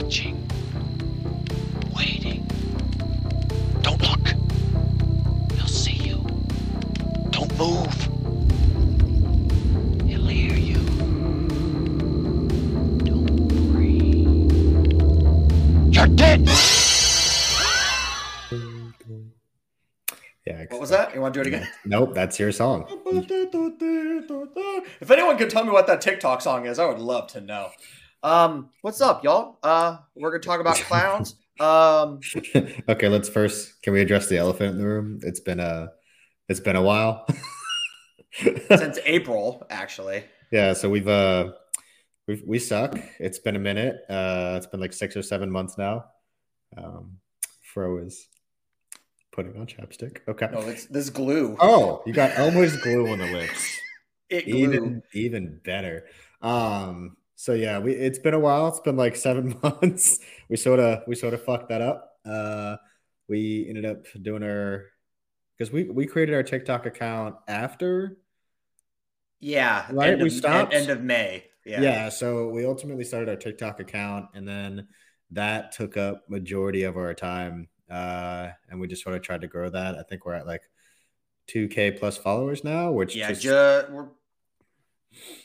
watching, waiting. Don't look. He'll see you. Don't move. He'll hear you. Don't breathe. You're dead. Yeah. What was that? You want to do it again? Nope, that's your song. If anyone could tell me what that TikTok song is, I would love to know. Um, what's up, y'all? Uh, we're gonna talk about clowns. Um, okay, let's first can we address the elephant in the room? It's been a it's been a while. since April, actually. yeah, so we've uh we we suck. It's been a minute. Uh it's been like 6 or 7 months now. Um Fro is putting on chapstick. Okay. No, it's this glue. Oh, you got Elmer's glue on the lips. it glue. even even better um so yeah we it's been a while it's been like seven months we sort of we sort of fucked that up uh we ended up doing our because we we created our tiktok account after yeah, Right, End we of, stopped? End of May. Yeah. yeah. so we ultimately started our tiktok account and then that took up majority of our time uh and we just sort of tried to grow that i think we're at like 2k plus followers now which Yeah, just- ju- we're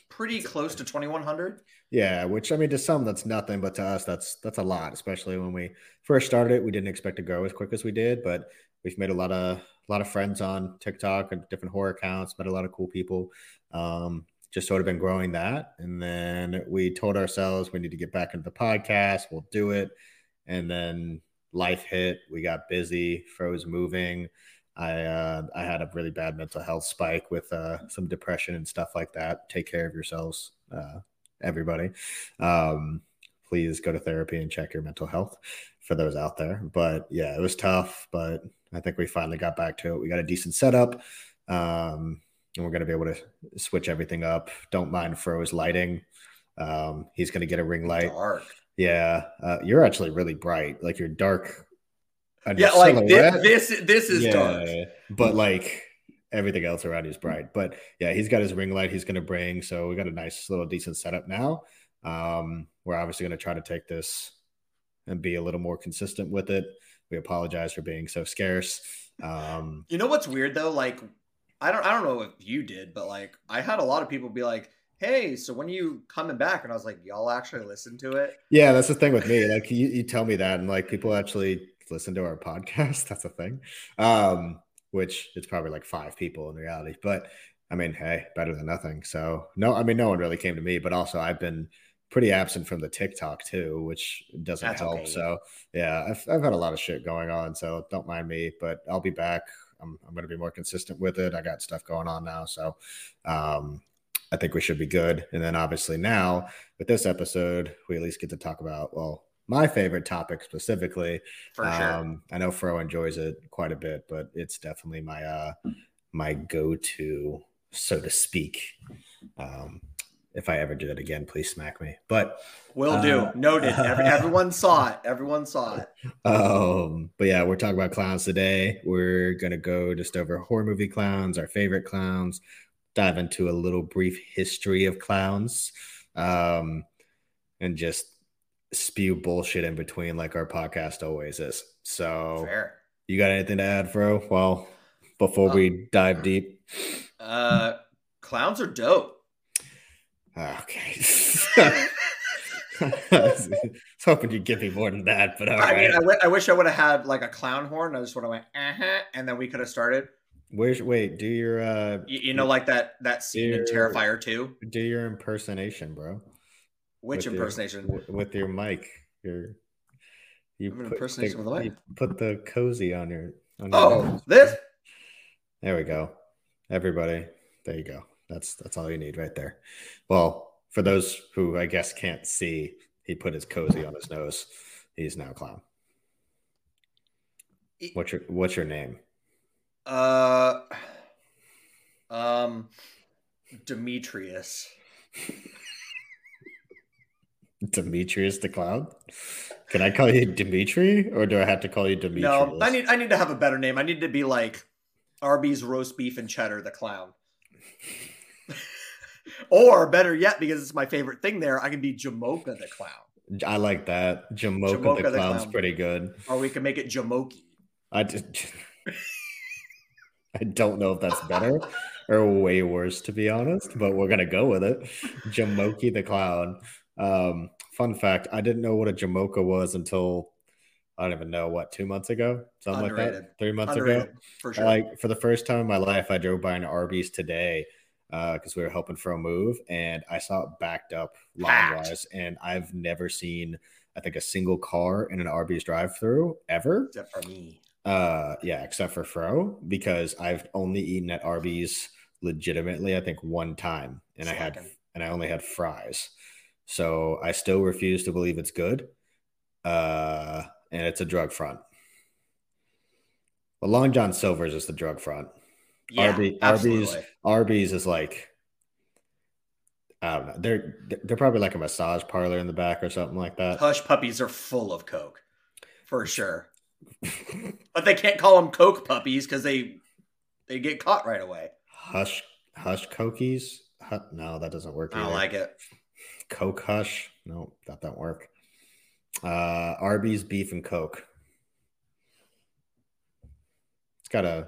pretty close to 2100. Yeah, which I mean, to some that's nothing, but to us that's that's a lot. Especially when we first started it, we didn't expect to grow as quick as we did, but we've made a lot of a lot of friends on TikTok and different horror accounts. Met a lot of cool people. Um, just sort of been growing that, and then we told ourselves we need to get back into the podcast. We'll do it, and then life hit. We got busy. Froze moving. I uh, I had a really bad mental health spike with uh, some depression and stuff like that. Take care of yourselves. Uh, everybody. Um, please go to therapy and check your mental health for those out there. But yeah, it was tough, but I think we finally got back to it. We got a decent setup. Um, and we're going to be able to switch everything up. Don't mind Fro's lighting. Um, he's going to get a ring light. Dark. Yeah. Uh, you're actually really bright. Like you're dark. Yeah, like this, this. This is dark. But like everything else around you is bright. But yeah, he's got his ring light he's going to bring. So we got a nice little decent setup now. Um, we're obviously going to try to take this and be a little more consistent with it. We apologize for being so scarce. Um, You know what's weird though? Like, I don't, I don't know if you did, but like, I had a lot of people be like, "Hey, so when are you coming back?" And I was like, "Y'all actually listen to it?" yeah, that's the thing with me. Like you, you tell me that, and like people actually listen to our podcast. That's a thing. Um, which it's probably like five people in reality, but I mean, hey, better than nothing. So no, I mean, no one really came to me, but also I've been pretty absent from the TikTok too, which doesn't That's help. okay. So yeah, I've, I've had a lot of shit going on, so don't mind me, but I'll be back. I'm, I'm going to be more consistent with it. I got stuff going on now, so um, I think we should be good. And then obviously now with this episode, we at least get to talk about well my favorite topic specifically. For sure. Um, I know Fro enjoys it quite a bit, but it's definitely my uh my go-to, so to speak. Um, if I ever do that again, please smack me. But Will do. uh, Noted. Every, everyone saw it. Everyone saw it. um, but yeah, we're talking about clowns today. We're gonna go just over horror movie clowns, our favorite clowns, dive into a little brief history of clowns, um, and just spew bullshit in between like our podcast always is. So Fair. you got anything to add, Fro? Well, before we dive deep. Uh, clowns are dope. Okay. I was hoping you'd give me more than that, but all I right. mean, I, w- I wish I would have had like a clown horn. I just would have went, uh-huh, and then we could have started. Where's wait? Do your uh, You, you know, like that that scene in Dear- Terrifier 2. do your impersonation, bro. Which With impersonation? w- with your mic? Your you I'm put impersonation the, with a mic. you put the cozy on your. On your Oh, nose. this? There we go. Everybody, there you go. That's that's all you need right there. Well, for those who I guess can't see, he put his cozy on his nose. He's now a clown. What's your What's your name? Uh, um, Demetrius. Demetrius the clown. Can I call you Dimitri, or do I have to call you Demetrius? No, I need I need to have a better name. I need to be like Arby's roast beef and cheddar the clown. or better yet, because it's my favorite thing there, I can be Jamocha the clown. I like that. Jamocha, Jamocha the the clown's clown. pretty good. Or we can make it Jamoki. I just, I don't know if that's better or way worse, to be honest, but we're gonna go with it. Jamoki the clown. Um, fun fact: I didn't know what a Jamocha was until I don't even know what two months ago, something like that, three months ago. For sure. Like for the first time in my life, I drove by an Arby's today because we were helping for a move, and I saw it backed up line wise, and I've never seen, I think, a single car in an Arby's drive-through ever. Except for me. Uh, yeah, except for Fro, because I've only eaten at Arby's legitimately, I think, one time, and I had and I only had fries. So I still refuse to believe it's good. Uh, and it's a drug front. Well, Long John Silver's is the drug front. Yeah, Arby-. Arby's Arby's is like I don't know. They're they're probably like a massage parlor in the back or something like that. Hush puppies are full of coke, for sure. But they can't call them coke puppies because they they get caught right away. Hush hush cokies. Hu- no, that doesn't work. I don't like it. Coke Hush. No, that don't work. Uh, Arby's beef and Coke. It's got a.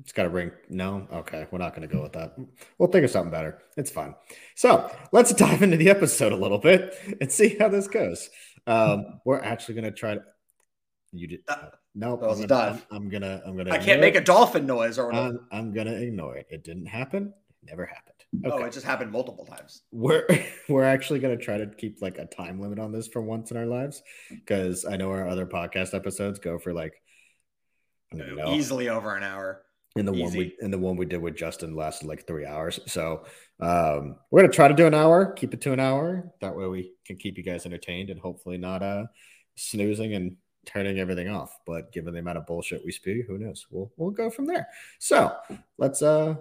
It's got a ring. No, okay, we're not going to go with that. We'll think of something better. It's fine. So let's dive into the episode a little bit and see how this goes. Um, we're actually going to try to. You did. Uh, no, was I'm gonna. I'm, I'm gonna. I'm gonna. I can't make a dolphin noise or whatever. I'm, I'm gonna ignore it. It didn't happen. Never happened. Oh, it just happened multiple times. we're we're actually going to try to keep like a time limit on this for once in our lives because I know our other podcast episodes go for like I don't know. Easily over an hour. And the one we easy. and the one we did with Justin lasted like three hours. So um, we're gonna try to do an hour, keep it to an hour. That way we can keep you guys entertained and hopefully not uh snoozing and turning everything off. But given the amount of bullshit we spew, who knows? We'll we'll go from there. So let's uh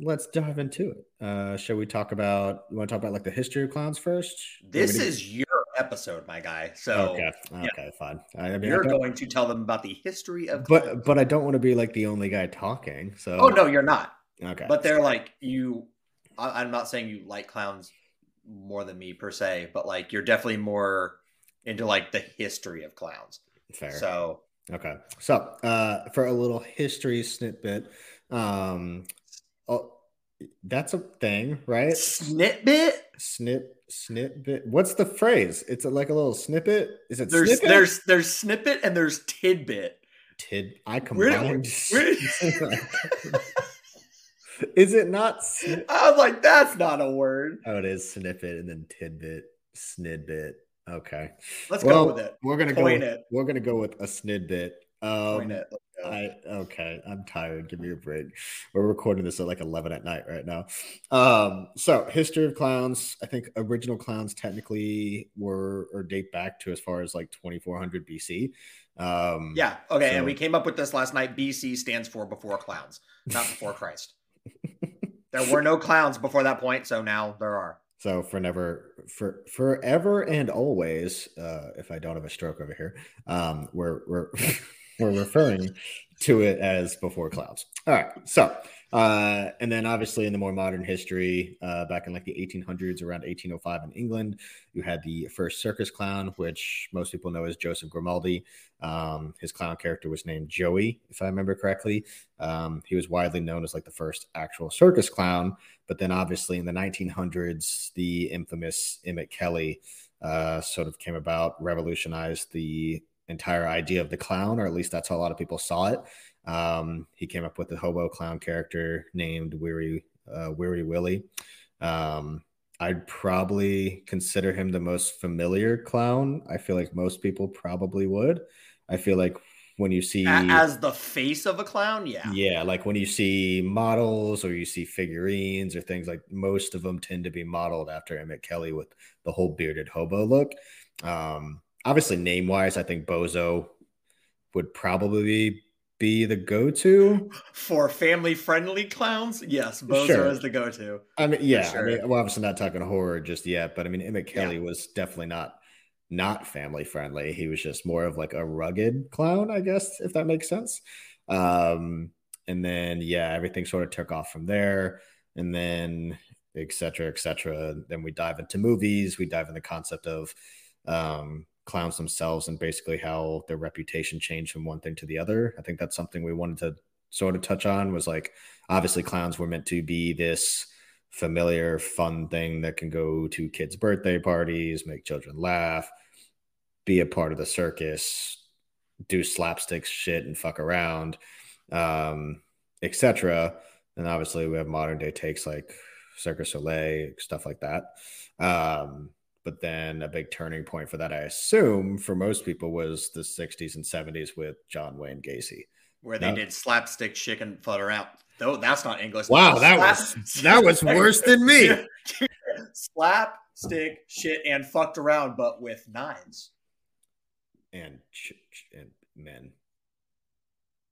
let's dive into it. Uh shall we talk about you want to talk about like the history of clowns first? This do- is your episode, my guy. So okay. Okay, fine. I, mean, you're going to tell them about the history of but but I don't want to be like the only guy talking. So oh no, you're not. okay. But they're like you. I, I'm not saying you like clowns more than me per se, but like you're definitely more into like the history of clowns. fair. So Okay. So, uh, for a little history snippet, um, oh, that's a thing, right? snitbit. Snip, snippet. What's the phrase? It's a, like a little snippet. Is it There's snippet? there's there's snippet and there's tidbit. tid. I Where- combined. where- is it not? Snip- I was like, that's not a word. oh, it is snippet and then tidbit, snidbit. Okay. Let's Well, go with it. We're gonna Coin go. With, it. We're gonna go with a snidbit. Um, it. I okay. I'm tired. Give me a break. We're recording this at like 11 at night right now. Um, so history of clowns. I think original clowns technically were or date back to as far as like 2400 BC. Um, yeah. Okay. so- and we came up with this last night. BC stands for before clowns, not before Christ. there were no clowns before that point, so now there are. So for never, for forever and always, uh, if I don't have a stroke over here, um, we're we're we're referring to it as before clouds. All right. So, uh, and then obviously in the more modern history, uh, back in like the 1800s, around 1805 in England, you had the first circus clown, which most people know as Joseph Grimaldi. Um, his clown character was named Joey, if I remember correctly. Um, he was widely known as like the first actual circus clown. But then obviously in the 1900s, the infamous Emmett Kelly uh, sort of came about, revolutionized the entire idea of the clown, or at least that's how a lot of people saw it. Um, he came up with a hobo clown character named Weary uh, Weary Willie. Um, I'd probably consider him the most familiar clown. I feel like most people probably would. I feel like when you see As the face of a clown, yeah. yeah, like when you see models or you see figurines or things like most of them tend to be modeled after Emmett Kelly with the whole bearded hobo look. Um, obviously, name wise, I think Bozo would probably be the go to. For family friendly clowns, yes, Bozo Sure. is the go to. I mean, yeah, sure. I mean, well, obviously not talking horror just yet, but I mean, Emmett Kelly was definitely not not family friendly. He was just more of like a rugged clown, I guess, if that makes sense. Um, and then yeah, everything sort of took off from there, and then et cetera, et cetera. Then we dive into movies. We dive in the concept of um, clowns themselves and basically how their reputation changed from one thing to the other. I think that's something we wanted to sort of touch on was like obviously clowns were meant to be this familiar fun thing that can go to kids birthday parties make children laugh be a part of the circus do slapstick shit and fuck around um etc and obviously we have modern day takes like Cirque du Soleil stuff like that um but then a big turning point for that i assume for most people was the 60s and 70s with john wayne gacy where they No. did slapstick chicken flutter out. No, that's not English. Wow, that was that was worse than me. Slapstick shit and fucked around, but with nines. And ch- ch- and men.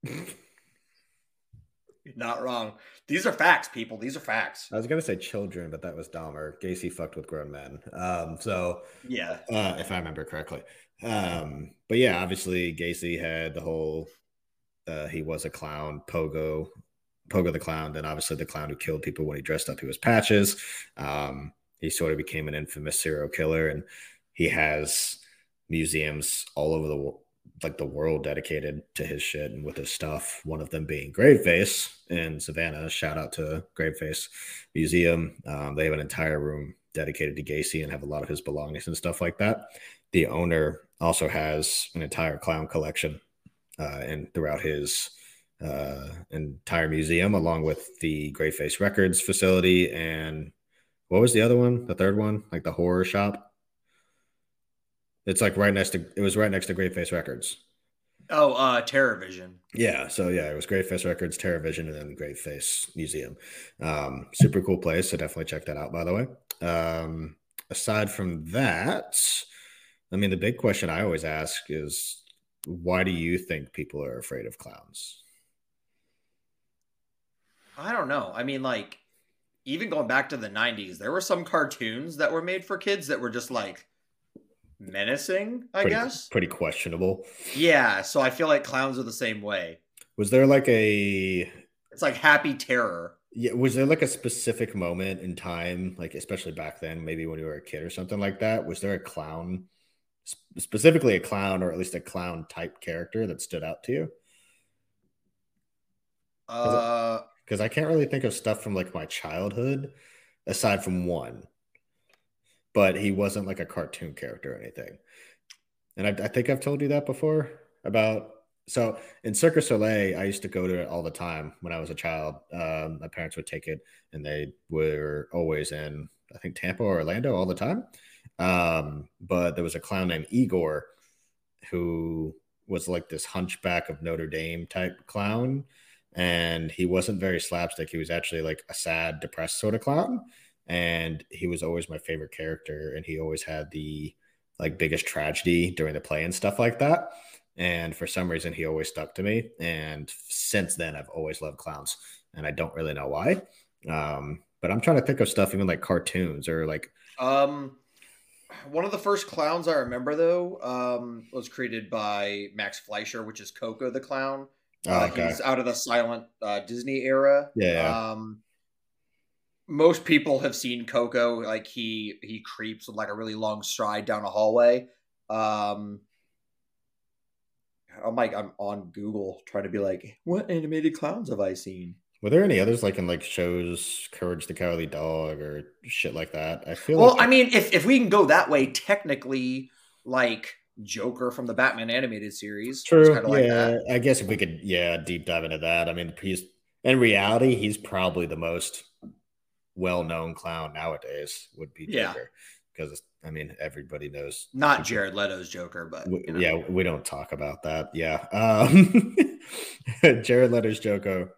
Not wrong. These are facts, people. These are facts. I was gonna say children, but that was Dahmer. Gacy fucked with grown men. Um, so Yeah. uh, if I remember correctly. Um, but yeah, obviously Gacy had the whole. Uh, he was a clown, Pogo, Pogo the clown. Then obviously the clown who killed people when he dressed up. He was Patches. Um, he sort of became an infamous serial killer, and he has museums all over the wo- like the world dedicated to his shit and with his stuff. One of them being Graveface in Savannah. Shout out to Graveface Museum. Um, they have an entire room dedicated to Gacy and have a lot of his belongings and stuff like that. The owner also has an entire clown collection uh, and throughout his uh, entire museum, along with the Graveface Records facility and what was the other one? The third one, like the horror shop. It's like right next to. It was right next to Great Graveface Records. Oh, uh, Terror Vision. Yeah, so yeah, it was Graveface Records, Terror Vision, and then Graveface Museum. Um, super cool place, so definitely check that out. By the way, um, aside from that, I mean, the big question I always ask is, why do you think people are afraid of clowns? I don't know. I mean, like, even going back to the 90s, there were some cartoons that were made for kids that were just like menacing, I pretty, guess. pretty questionable. Yeah. So I feel like clowns are the same way. Was there like a It's like happy terror. yeah? Was there like a specific moment in time, like especially back then, maybe when you were a kid or something like that? Was there a clown, specifically a clown, or at least a clown type character that stood out to you? Uh, because I can't really think of stuff from like my childhood aside from one. But he wasn't like a cartoon character or anything. And I, I think I've told you that before about. So in Cirque du Soleil, I used to go to it all the time when I was a child. Um, my parents would take it, and they were always in, I think, Tampa or Orlando all the time. Um, but there was a clown named Igor who was like this hunchback of Notre Dame type clown and he wasn't very slapstick. He was actually like a sad, depressed sort of clown, and he was always my favorite character. And he always had the like biggest tragedy during the play and stuff like that. And for some reason, he always stuck to me. And since then, I've always loved clowns, and I don't really know why. Um, but I'm trying to think of stuff even like cartoons or like um, one of the first clowns I remember though um, was created by Max Fleischer, which is Koko the clown. oh, Uh, okay, He's out of the silent uh, Disney era. yeah, yeah. Um, most people have seen Koko. Like he he creeps with like a really long stride down a hallway. Um, I'm like I'm on Google trying to be like, what animated clowns have I seen? Were there any others like in like shows, Courage the Cowardly Dog or shit like that? I feel Well, like I mean, if if we can go that way, technically, like Joker from the Batman animated series, True. kind of like that. I guess if we could, yeah, deep dive into that. I mean, he's in reality, he's probably the most well-known clown nowadays. Would be Yeah. Joker, because I mean, everybody knows. Not Jared Leto's Joker, but you know. Yeah, we don't talk about that. Yeah, um, Jared Leto's Joko.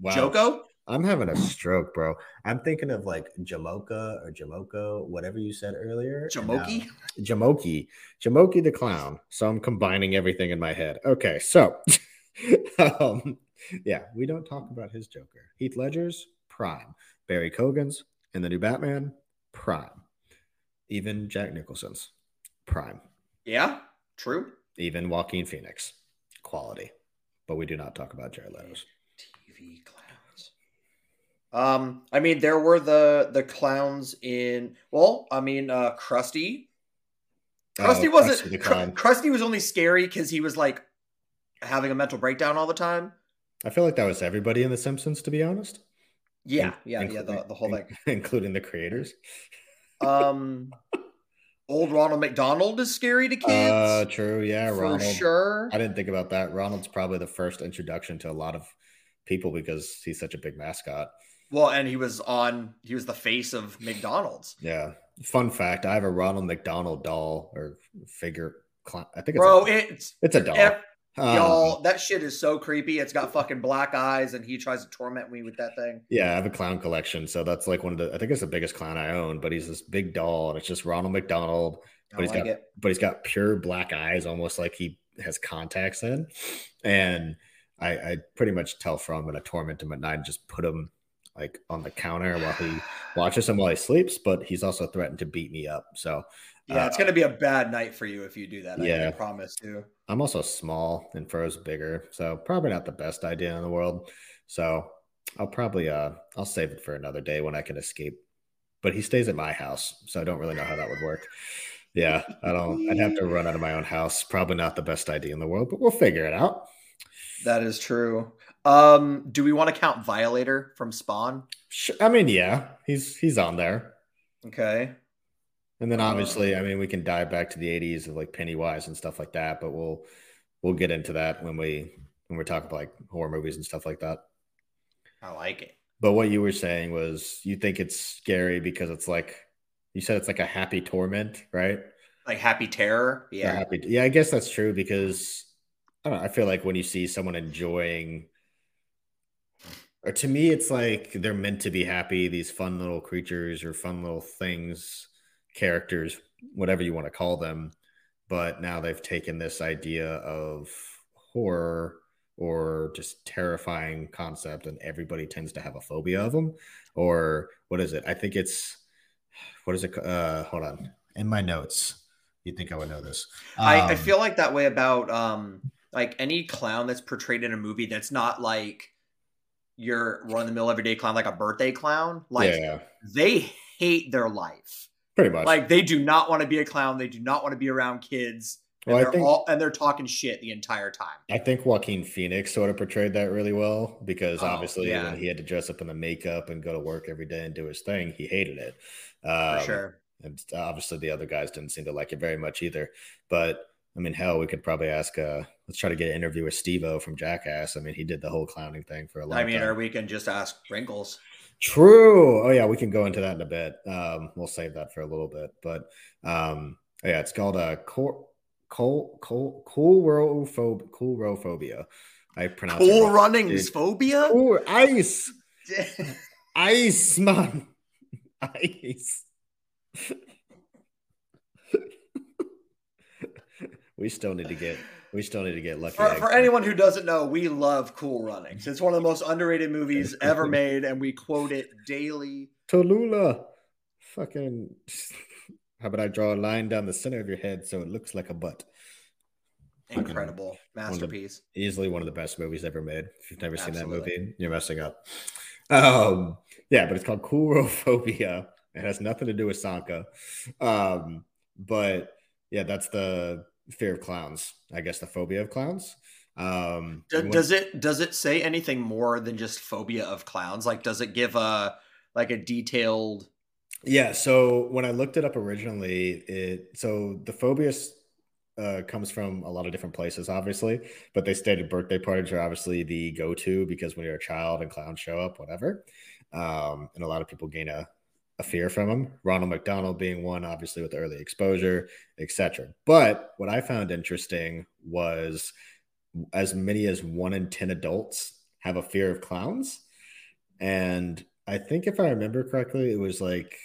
Wow, Joko. I'm having a stroke, bro. I'm thinking of like Jamoka or Jamoko, whatever you said earlier. now- Jamoki. Jamoki, Jamoki the clown. So I'm combining everything in my head. Okay, so um, yeah, we don't talk about his Joker. Heath Ledger's prime, Barry Keoghan's in the new Batman prime, even Jack Nicholson's prime, Yeah, true. even Joaquin Phoenix quality. But we do not talk about Jared Leto's. TV clowns. Um, I mean, there were the the clowns in. Well, I mean, uh, Krusty. Krusty Oh, wasn't. Krusty the Cr- Clown. Krusty was only scary because he was like having a mental breakdown all the time. I feel like that was everybody in The Simpsons, to be honest. Yeah, yeah, yeah. The, the whole in- thing. including the creators. Um, old Ronald McDonald is scary to kids. Uh, true. Yeah, for Ronald. sure. I didn't think about that. Ronald's probably the first introduction to a lot of people because he's such a big mascot. Well, and he was on. He was the face of McDonald's. Yeah. Fun fact: I have a Ronald McDonald doll or figure. I think it's Bro, a, it's it's a doll. Um, y'all. That shit is so creepy. It's got fucking black eyes, and he tries to torment me with that thing. Yeah, I have a clown collection, so that's like one of the. I think it's the biggest clown I own, but he's this big doll, and it's just Ronald McDonald, I but he's like got it. but he's got pure black eyes, almost like he has contacts in. And I, I pretty much tell Fro I'm going to torment him at night and just put him like on the counter while he watches him while he sleeps. But he's also threatened to beat me up. So Yeah, uh, it's gonna be a bad night for you if you do that. I, Yeah. I promise you. I'm also small and Fro's bigger, so probably not the best idea in the world. So I'll probably uh I'll save it for another day when I can escape. But he stays at my house, so I don't really know how that would work. Yeah, I don't. I'd have to run out of my own house. Probably not the best idea in the world, but we'll figure it out. That is true. Um, do we want to count Violator from Spawn? Sh- I mean, yeah, he's he's on there. Okay. And then obviously, I mean, we can dive back to the '80s of like Pennywise and stuff like that. But we'll we'll get into that when we when we talk about like horror movies and stuff like that. I like it. But what you were saying was you think it's scary because it's like you said it's like a happy torment, right? Like Happy Terror. Yeah. happy. Yeah, I guess that's true because I don't know. I feel like when you see someone enjoying, or to me, it's like they're meant to be happy. These fun little creatures or fun little things, characters, whatever you want to call them. But now they've taken this idea of horror or just terrifying concept, and everybody tends to have a phobia of them. Or what is it? I think it's what is it? Uh, hold on. In my notes, you'd think I would know this. I, I Um, feel like that way about um like any clown that's portrayed in a movie that's not like your run of the mill everyday clown, like a birthday clown. Like yeah, they hate their life. Pretty much. Like they do not want to be a clown. They do not want to be around kids. And Well, I they're think- all and they're talking shit the entire time. I think Joaquin Phoenix sort of portrayed that really well because Oh, obviously yeah. when he had to dress up in the makeup and go to work every day and do his thing, he hated it. For Um, sure. And obviously the other guys didn't seem to like it very much either. But I mean, hell, we could probably ask. uh Let's try to get an interview with Steve-O from Jackass. I mean, he did the whole clowning thing for a long I mean, time. or we can just ask Wrinkles. True. Oh yeah, we can go into that in a bit. Um, we'll save that for a little bit, but um, yeah, it's called a cool, cool, cool, cool coulrophobia. Coulrophobia. I pronounce it Cool wrong. runnings dude. phobia. Cool ice, ice, man, ice. we still need to get. We still need to get lucky. For, for anyone who doesn't know, we love Cool Runnings. It's one of the most underrated movies ever made, and we quote it daily. Tallulah. Fucking. How about I draw a line down the center of your head so it looks like a butt? Incredible masterpiece. Easily one of the best movies ever made. If you've never seen that movie, you're messing up. Um, yeah, but it's called Coulrophobia. It has nothing to do with Sanka. Um, but yeah, that's the fear of clowns. I guess the phobia of clowns. Um, Do- when- does it does it say anything more than just phobia of clowns? Like, does it give a like a detailed? Yeah, so when I looked it up originally, it so the phobias uh, comes from a lot of different places, obviously, but they stated birthday parties are obviously the go-to because when you're a child and clowns show up, whatever, um, and a lot of people gain a, a fear from them. Ronald McDonald being one, obviously with early exposure, etc. But what I found interesting was as many as one in ten adults have a fear of clowns, and I think if I remember correctly, it was like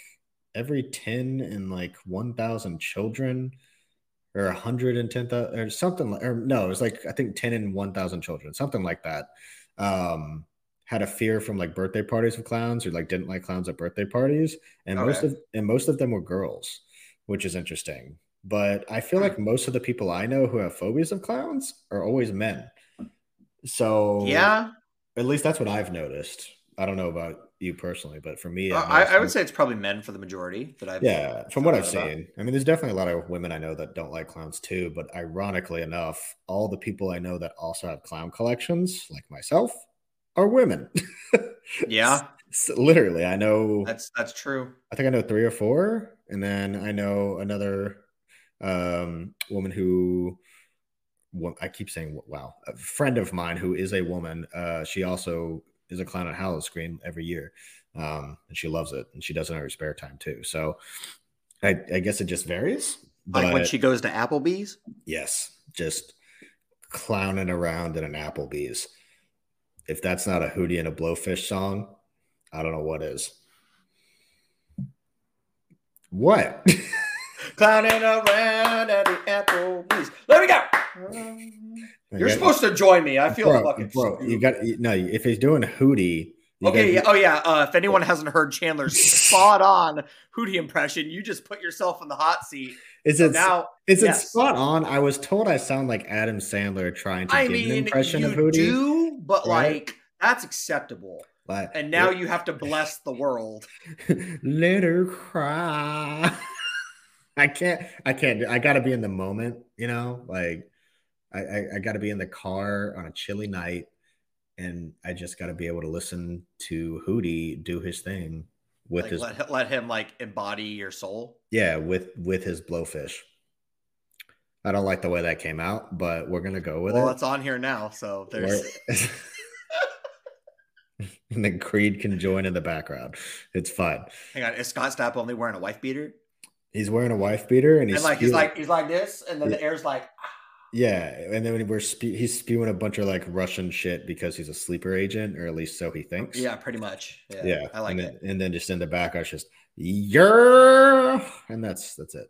every 10 and like 1,000 children or 110,000 or something or no, it was like, I think 10 and 1,000 children, something like that. Um, had a fear from like birthday parties of clowns or like didn't like clowns at birthday parties. And most of, and most of them were girls, which is interesting. But I feel Hmm. like most of the people I know who have phobias of clowns are always men. So Yeah, at least that's what I've noticed. I don't know about you personally, but for me, Uh, I, I would say it's probably men for the majority that I've yeah, from what I've out about. seen, I mean, there's definitely a lot of women I know that don't like clowns too. But ironically enough, all the people I know that also have clown collections, like myself, are women. Yeah, So literally, I know. that's that's true. I think I know three or four, and then I know another um, woman who. I keep saying wow, a friend of mine who is a woman. Uh, she also is a clown at Halloween Screen every year, um, and she loves it, and she does it in her spare time too. So, I, I guess it just varies. Like when she goes to Applebee's. yes, just clowning around in an Applebee's. If that's not a Hootie and a Blowfish song, I don't know what is. What? Clowning around at the Applebee's. Let me go. You're supposed to join me. I feel bro, fucking bro. You got you- no. If he's doing Hootie, Okay, yeah, oh yeah. Uh, if anyone hasn't heard Chandler's spot on Hootie impression, you just put yourself in the hot seat. Is So it now, is it yes. spot on? I was told I sound like Adam Sandler trying to I give mean, an impression of Hootie. do, but right? like that's acceptable. Like, And now you have to bless the world. let her cry. I can't. I can't. I got to be in the moment. You know, like I, I, I got to be in the car on a chilly night, and I just got to be able to listen to Hootie do his thing with Like, his let, let him like embody your soul. Yeah with with his blowfish. I don't like the way that came out, but we're gonna go with Well, it. Well, it's on here now, so there's. And then Creed can join in the background. It's fun. Hang on, is Scott Stapp only wearing a wife beater? He's wearing a wife beater, and he's and like he's like he's like this, and then the air's like, ah, Yeah, and then we're spe- he's spewing a bunch of like Russian shit because he's a sleeper agent, or at least so he oh, thinks. yeah, pretty much. Yeah, yeah. I like and it. Then, and then just in the back, I was just yeah, and that's that's it.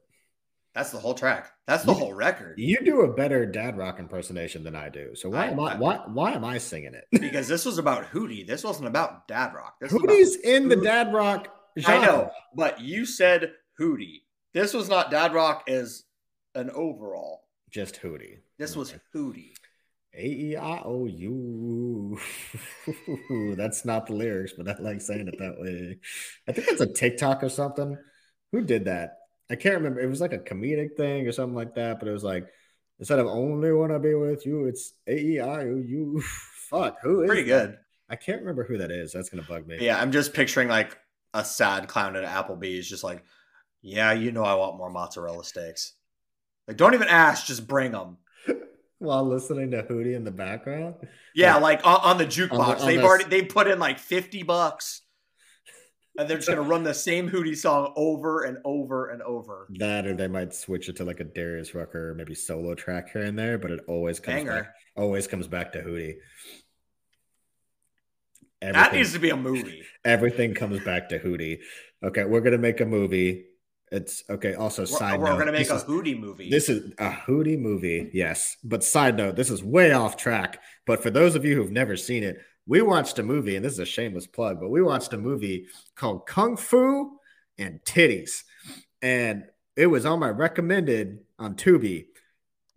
That's the whole track. That's the You- whole record. You do a better dad rock impersonation than I do. So why I- am I I- why why am I singing it? because this was about Hootie. This wasn't about Dad Rock. This Hootie's in the dad rock. I know, but you said Hootie. This was not Dad Rock as an overall. Just Hootie. This was Hootie. A E I O U. That's not the lyrics, but I like saying it that way. I think that's a TikTok or something. Who did that? I can't remember. It was like a comedic thing or something like that, but it was like instead of only wanna be with you, it's A E I O U. Fuck, who is Pretty that? good. I can't remember who that is. That's gonna bug me. Yeah, I'm just picturing like a sad clown at Applebee's, just like, yeah, you know, I want more mozzarella sticks. Like, don't even ask, just bring them. While listening to Hootie in the background. Yeah, Yeah. like on, on the jukebox, on they've the- already they put in like fifty bucks, and they're just gonna run the same Hootie song over and over and over. That or they might switch it to like a Darius Rucker, maybe solo track here and there, but it always comes Banger. back always comes back to Hootie. That needs to be a movie. everything comes back to Hootie. Okay, we're gonna make a movie. It's okay. Also, We're, side we're note, gonna make a is- Hootie movie. This is a Hootie movie, yes. But side note, this is way off track. But for those of you who've never seen it, we watched a movie, and this is a shameless plug, but we watched a movie called Kung Fu and Titties. And it was on my recommended on Tubi.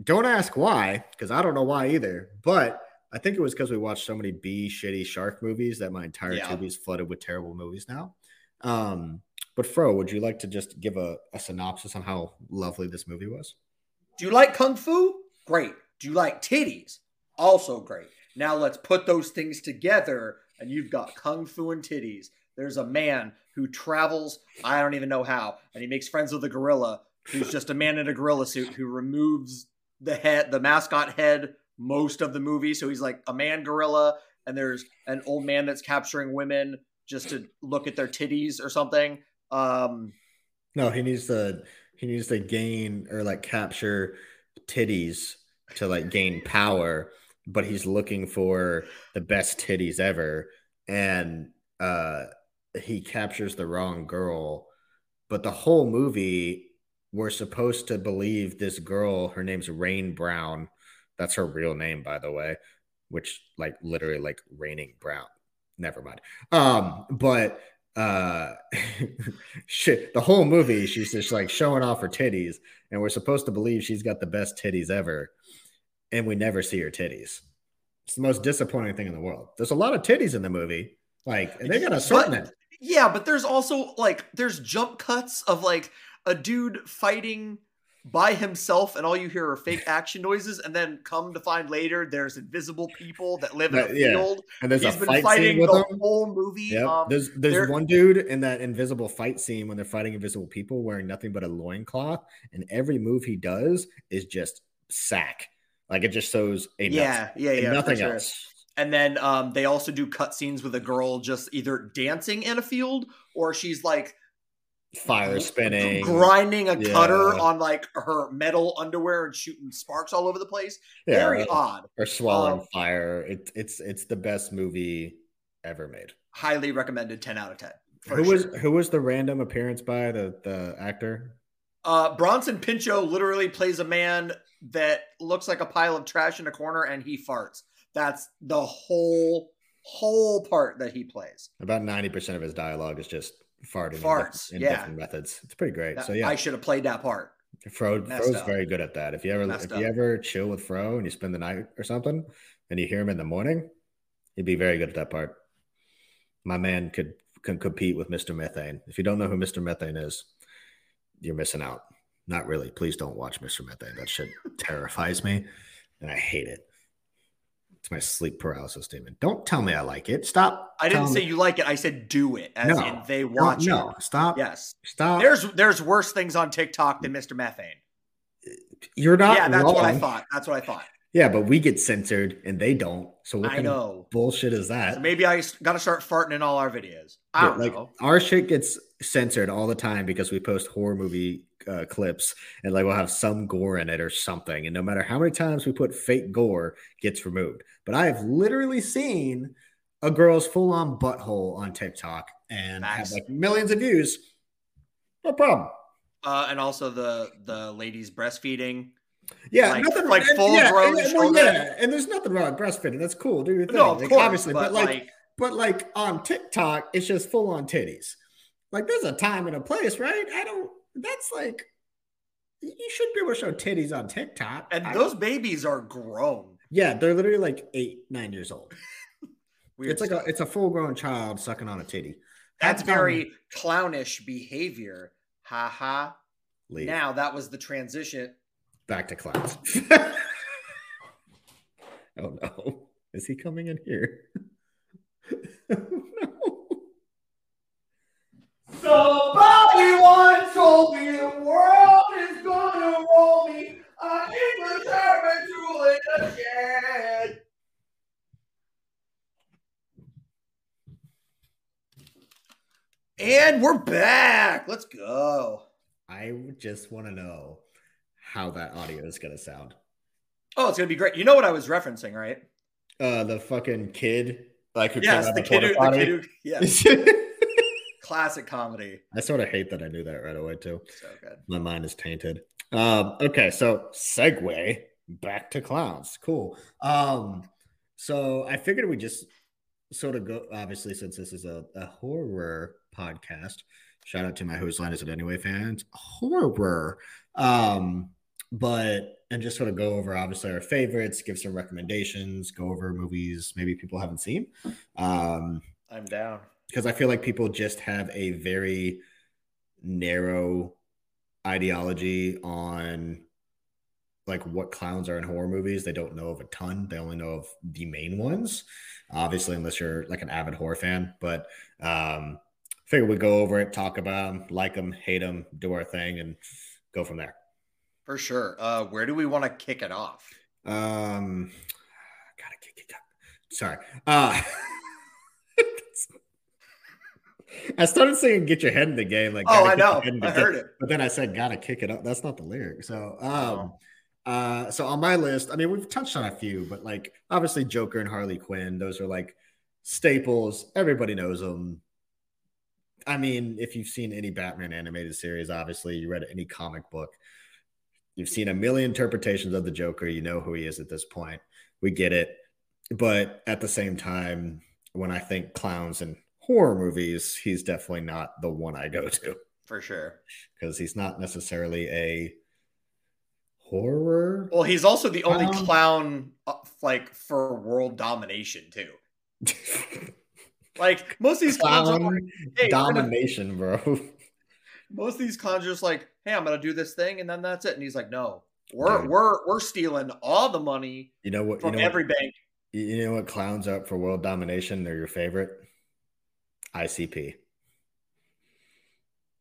Don't ask why, because I don't know why either. But I think it was because we watched so many B shitty shark movies that my entire Yeah. Tubi is flooded with terrible movies now. Um, but Fro, would you like to just give a, a synopsis on how lovely this movie was? Do you like kung fu? Great. Do you like titties? Also great. Now let's put those things together, and you've got kung fu and titties. There's a man who travels, I don't even know how, and he makes friends with a gorilla who's just a man in a gorilla suit who removes the head, the mascot head, most of the movie. So he's like a man gorilla, and there's an old man that's capturing women just to look at their titties or something. Um, No, he needs to he needs to gain or like capture titties to like gain power, but he's looking for the best titties ever and uh he captures the wrong girl. But the whole movie we're supposed to believe this girl, her name's Rain Brown. That's her real name by the way, which like literally like raining brown. Never mind. Um but uh shit the whole movie she's just like showing off her titties and we're supposed to believe she's got the best titties ever and we never see her titties it's the most disappointing thing in the world there's a lot of titties in the movie Like and they got a assortment. Yeah, but there's also like there's jump cuts of like a dude fighting by himself and all you hear are fake action noises and then come to find later there's invisible people that live in a yeah. field. And there's He's a been fight fighting scene with the them. whole movie. Yep. Um, there's there's one dude in that invisible fight scene when they're fighting invisible people wearing nothing but a loincloth, and every move he does is just sack. Like it just shows a nuts. yeah, yeah, yeah. nothing sure. else. And then um, they also do cut scenes with a girl just either dancing in a field or she's like Fire spinning. grinding a Yeah. cutter on like her metal underwear and shooting sparks all over the place. Very odd. or swallowing Um, fire. It, it's it's the best movie ever made. Highly recommended. Ten out of ten. for Who was who was the random appearance by the the actor? Uh, Bronson Pinchot literally plays a man that looks like a pile of trash in a corner and he farts. That's the whole whole part that he plays. About ninety percent of his dialogue is just farting in Farts, diff- in, yeah. different methods. It's pretty great. That- So yeah, I should have played that part. Fro Messed Fro's up. very good at that. If you ever Messed if you ever chill with Fro and you spend the night or something, and you hear him in the morning, he'd be very good at that part. My man could can compete with Mr. Methane. If you don't know who Mr. Methane is, you're missing out. Not really. Please don't watch Mr. Methane. That shit terrifies me, and I hate it. It's my sleep paralysis statement. Don't tell me I like it. Stop. I didn't say me- you like it. I said do it, as No. in they watch no, it. stop. Yes. Stop. There's there's worse things on TikTok than Mr. Methane. You're not. yeah, that's what I thought. That's what I thought. Yeah, but we get censored and they don't. So what I know. bullshit is that? So maybe I got to start farting in all our videos. I Yeah, don't like know. our shit gets censored all the time because we post horror movie uh, clips and like we'll have some gore in it or something and no matter how many times we put fake gore gets removed but i have literally seen a girl's full-on butthole on tiktok and Facts. have like millions of views no problem Uh, and also the the ladies breastfeeding. yeah Like- nothing like and- full yeah, grown and- well, yeah, and there's nothing wrong with breastfeeding that's cool do your thing No, of like, course, obviously but, like, like But like on TikTok, it's just full on titties. Like there's a time and a place, right? I don't. That's like you should be able to show titties on TikTok. and I- those babies are grown. yeah, they're literally like eight, nine years old. It's like a it's a full grown child sucking on a titty. that's very clownish behavior. Ha ha. Leave. Now that was the transition. back to clowns. oh no, is he coming in here? Somebody once told me the world is gonna roll me. I to. And we're back. Let's go. I just want to know how that audio is gonna sound. Oh, it's gonna be great. You know what I was referencing, right? Uh, the fucking kid, like who Yes, came out the kid, who, the kid who, yes, I classic comedy. I sort of hate that I knew that right away too. So good. My mind is tainted. Um, okay, so segue back to clowns. Cool. Um, so I figured we just sort of go. Obviously, since this is a, a horror podcast, shout out to my Whose Line Is It Anyway fans. Horror. Um, but and just sort of go over obviously our favorites, give some recommendations, go over movies maybe people haven't seen. Um, I'm down. Because I feel like people just have a very narrow ideology on like what clowns are in horror movies. They don't know of a ton. They only know of the main ones. Obviously, unless you're like an avid horror fan, but um figure we go over it, talk about them, like them, hate them, do our thing, and go from there. For sure. Uh, where do we want to kick it off? Um, gotta kick it up. Sorry. Uh, I started saying "Get your head in the game." Like, Oh, I know. head in the I game. heard it. but then I said "Gotta kick it up." That's not the lyric. So, um, Oh. uh, so on my list, I mean, we've touched on a few, but like obviously Joker and Harley Quinn, those are like staples. Everybody knows them. I mean, if you've seen any Batman animated series, obviously you read any comic book, you've seen a million interpretations of the Joker. You know who he is at this point. We get it. But at the same time, when I think clowns and horror movies, he's definitely not the one I go to For sure. because he's not necessarily a horror. Well, he's also the only Um, clown uh, like for world domination too. Like most of these clowns are Clown like, hey, we're gonna- domination, bro. most of these clowns are just like, hey, I'm gonna do this thing and then that's it. And he's like, no, we're Dude. we're we're stealing all the money You know what? You from know, every what, bank. you- you know what clowns up for world domination? They're your favorite. ICP.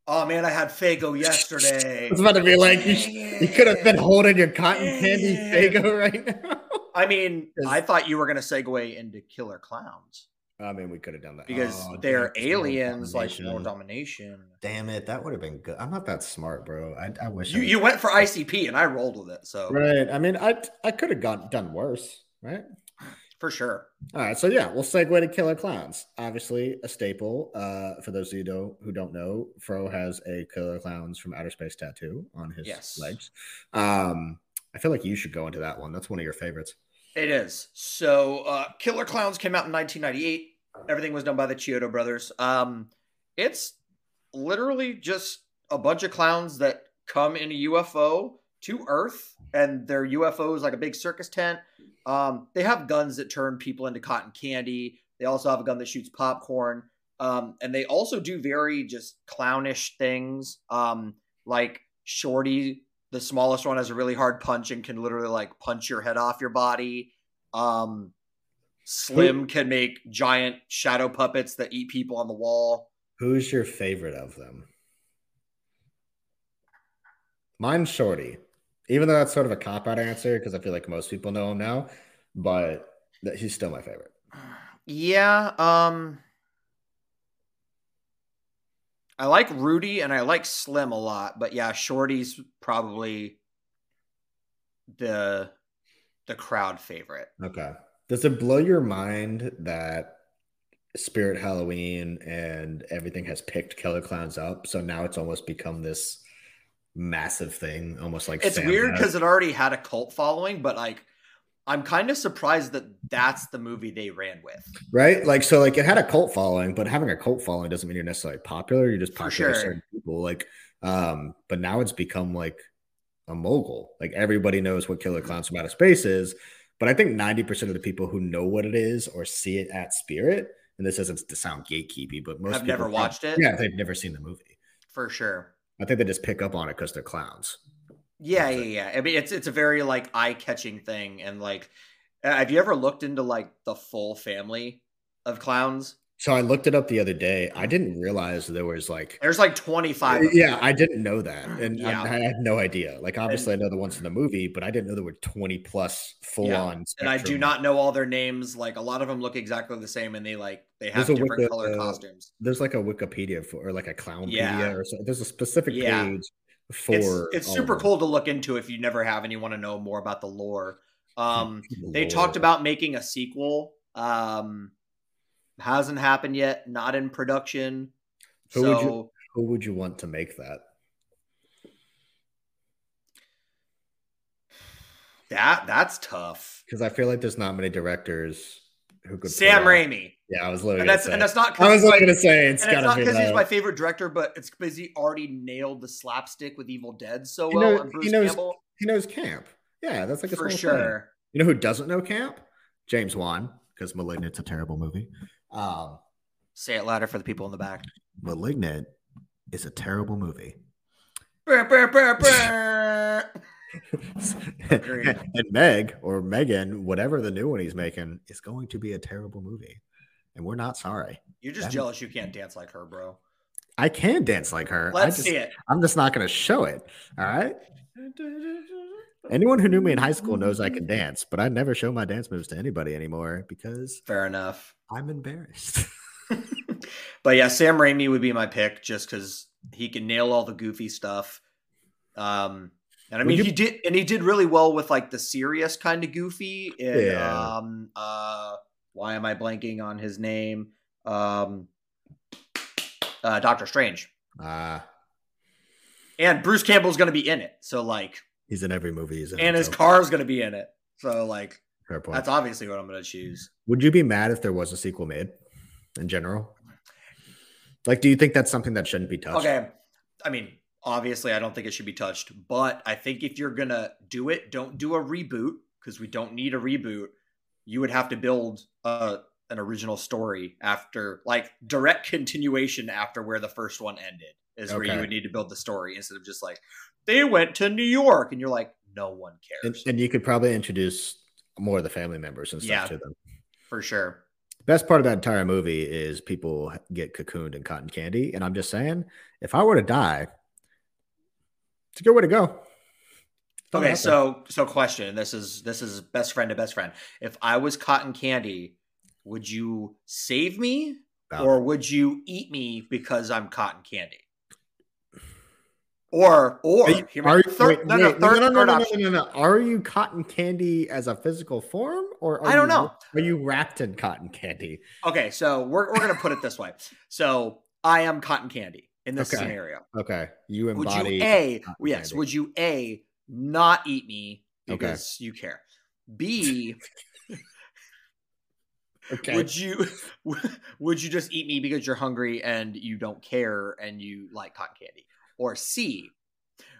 Oh man, I had Faygo yesterday. It's about to be like, you, you could have been holding your cotton candy Faygo right now. I mean, I thought you were gonna segue into killer clowns I mean, we could have done that because Oh, they're it's world aliens, like world domination. Damn it, that would have been good. I'm not that smart, bro. I, I wish. You was- you went for ICP and I rolled with it, so right. I mean, I I could have gone done worse, right? For sure. All right, so yeah, we'll segue to Killer Clowns. Obviously, a staple. Uh, for those of you don't, who don't know, Fro has a Killer Clowns from Outer Space tattoo on his Yes. legs. Um, I feel like you should go into that one. That's one of your favorites. It is. So, uh, Killer Clowns came out in 1998. Everything was done by the Chiodo brothers. Um, it's literally just a bunch of clowns that come in a UFO to Earth, and their UFO is like a big circus tent. Um, they have guns that turn people into cotton candy. They also have a gun that shoots popcorn. Um, and they also do very just clownish things. Um, like Shorty, the smallest one, has a really hard punch and can literally like punch your head off your body. Um, Slim can make giant shadow puppets that eat people on the wall. Who's your favorite of them? Mine's Shorty, even though that's sort of a cop out answer because I feel like most people know him now, but that he's still my favorite. Yeah, um I like Rudy and I like Slim a lot, but yeah, Shorty's probably the the crowd favorite. Okay. Does it blow your mind that Spirit Halloween and everything has picked Killer Clowns up? So now it's almost become this massive thing, almost like It's Sam weird because it already had a cult following, but like I'm kind of surprised that that's the movie they ran with. right? Like so, like it had a cult following, but having a cult following doesn't mean you're necessarily popular. You're just popular sure. certain people. Like, um, but now it's become like a mogul. Like everybody knows what Killer Clowns from Outer Space is. But I think 90% of the people who know what it is or see it at Spirit, and this isn't to sound gatekeepy, but most people never watched it. Yeah, they've never seen the movie. For sure. I think they just pick up on it because they're clowns. Yeah, That's yeah, yeah. I mean, it's it's a very like eye catching thing, and like, have you ever looked into like the full family of clowns? So I looked it up the other day. I didn't realize there was like There's like 25. of yeah. I didn't know that, and Yeah. I, I had no idea. Like, obviously, I know the ones in the movie, but I didn't know there were twenty plus full Yeah, on. and I do not know all their names. Like a lot of them look exactly the same, and they like they have There's different Wiki- color uh, costumes. There's like a Wikipedia for, or like a Clownpedia, Yeah. or so. There's a specific Yeah. page for. It's it's super cool to look into if you never have and you want to know more about the lore. Um, they talked about making a sequel. Um, hasn't happened yet. Not in production. Who would you- so who would you want to make that? that that's tough. Because I feel like there's not many directors who could. Sam Raimi. Yeah, I was literally. and that's say. and that's not I was like, gonna say it's it's not because he's my favorite director, but it's because he already nailed the slapstick with Evil Dead so He well. knows- he knows Campbell, He knows camp. Yeah, that's like for whole thing. sure. You know who doesn't know camp? James Wan, because *Malignant's a terrible movie. Um, Say it louder for the people in the back. *Malignant* is a terrible movie. Brr, brr, brr. And Meg or Megan, whatever the new one he's making, is going to be a terrible movie, and we're not sorry. You're just That- jealous you can't dance like her, bro. I can dance like her. Let's just, see it. I'm just not going to show it. All right. Anyone who knew me in high school knows I can dance, but I never show my dance moves to anybody anymore because Fair enough. I'm embarrassed. But yeah, Sam Raimi would be my pick just because he can nail all the goofy stuff. Um, and I mean, you- he did, and he did really well with like the serious kind of goofy. And, Yeah. Um, uh, why am I blanking on his name? Um, uh, Doctor Strange Ah, and Bruce Campbell's going to be in it. So like, he's in every movie he's in. and his so car's going to be in it. So like, fair point. that's obviously what I'm going to choose. Would you be mad if there was a sequel made in general? Like, do you think that's something that shouldn't be touched? Okay. I mean, obviously, I don't think it should be touched, but I think if you're going to do it, don't do a reboot because we don't need a reboot. You would have to build a an original story after like direct continuation after where the first one ended is where you would need to build the story instead of just like they went to New York and you're like no one And, cares and you could probably introduce more of the family members and stuff Yeah. to them. for sure. Best part of that entire movie is people get cocooned in cotton candy. And I'm just saying, if I were to die, it's a good way to go. Okay, so so question. This is this is best friend to best friend. If I was cotton candy, would you save me About or it. would you eat me because I'm cotton candy? Or or Are you- are you- third, wait, no, no, wait, third, no, no, no, no, no, no, no. Are you cotton candy as a physical form, or are I don't you- know. Are you wrapped in cotton candy? Okay, so we're we're gonna put it this way. So I am cotton candy in this Okay. scenario. Okay, you Would embody. you a yes? candy. Would you a not eat me Okay. because you care? B okay. would you would you just eat me because you're hungry and you don't care and you like cotton candy? Or C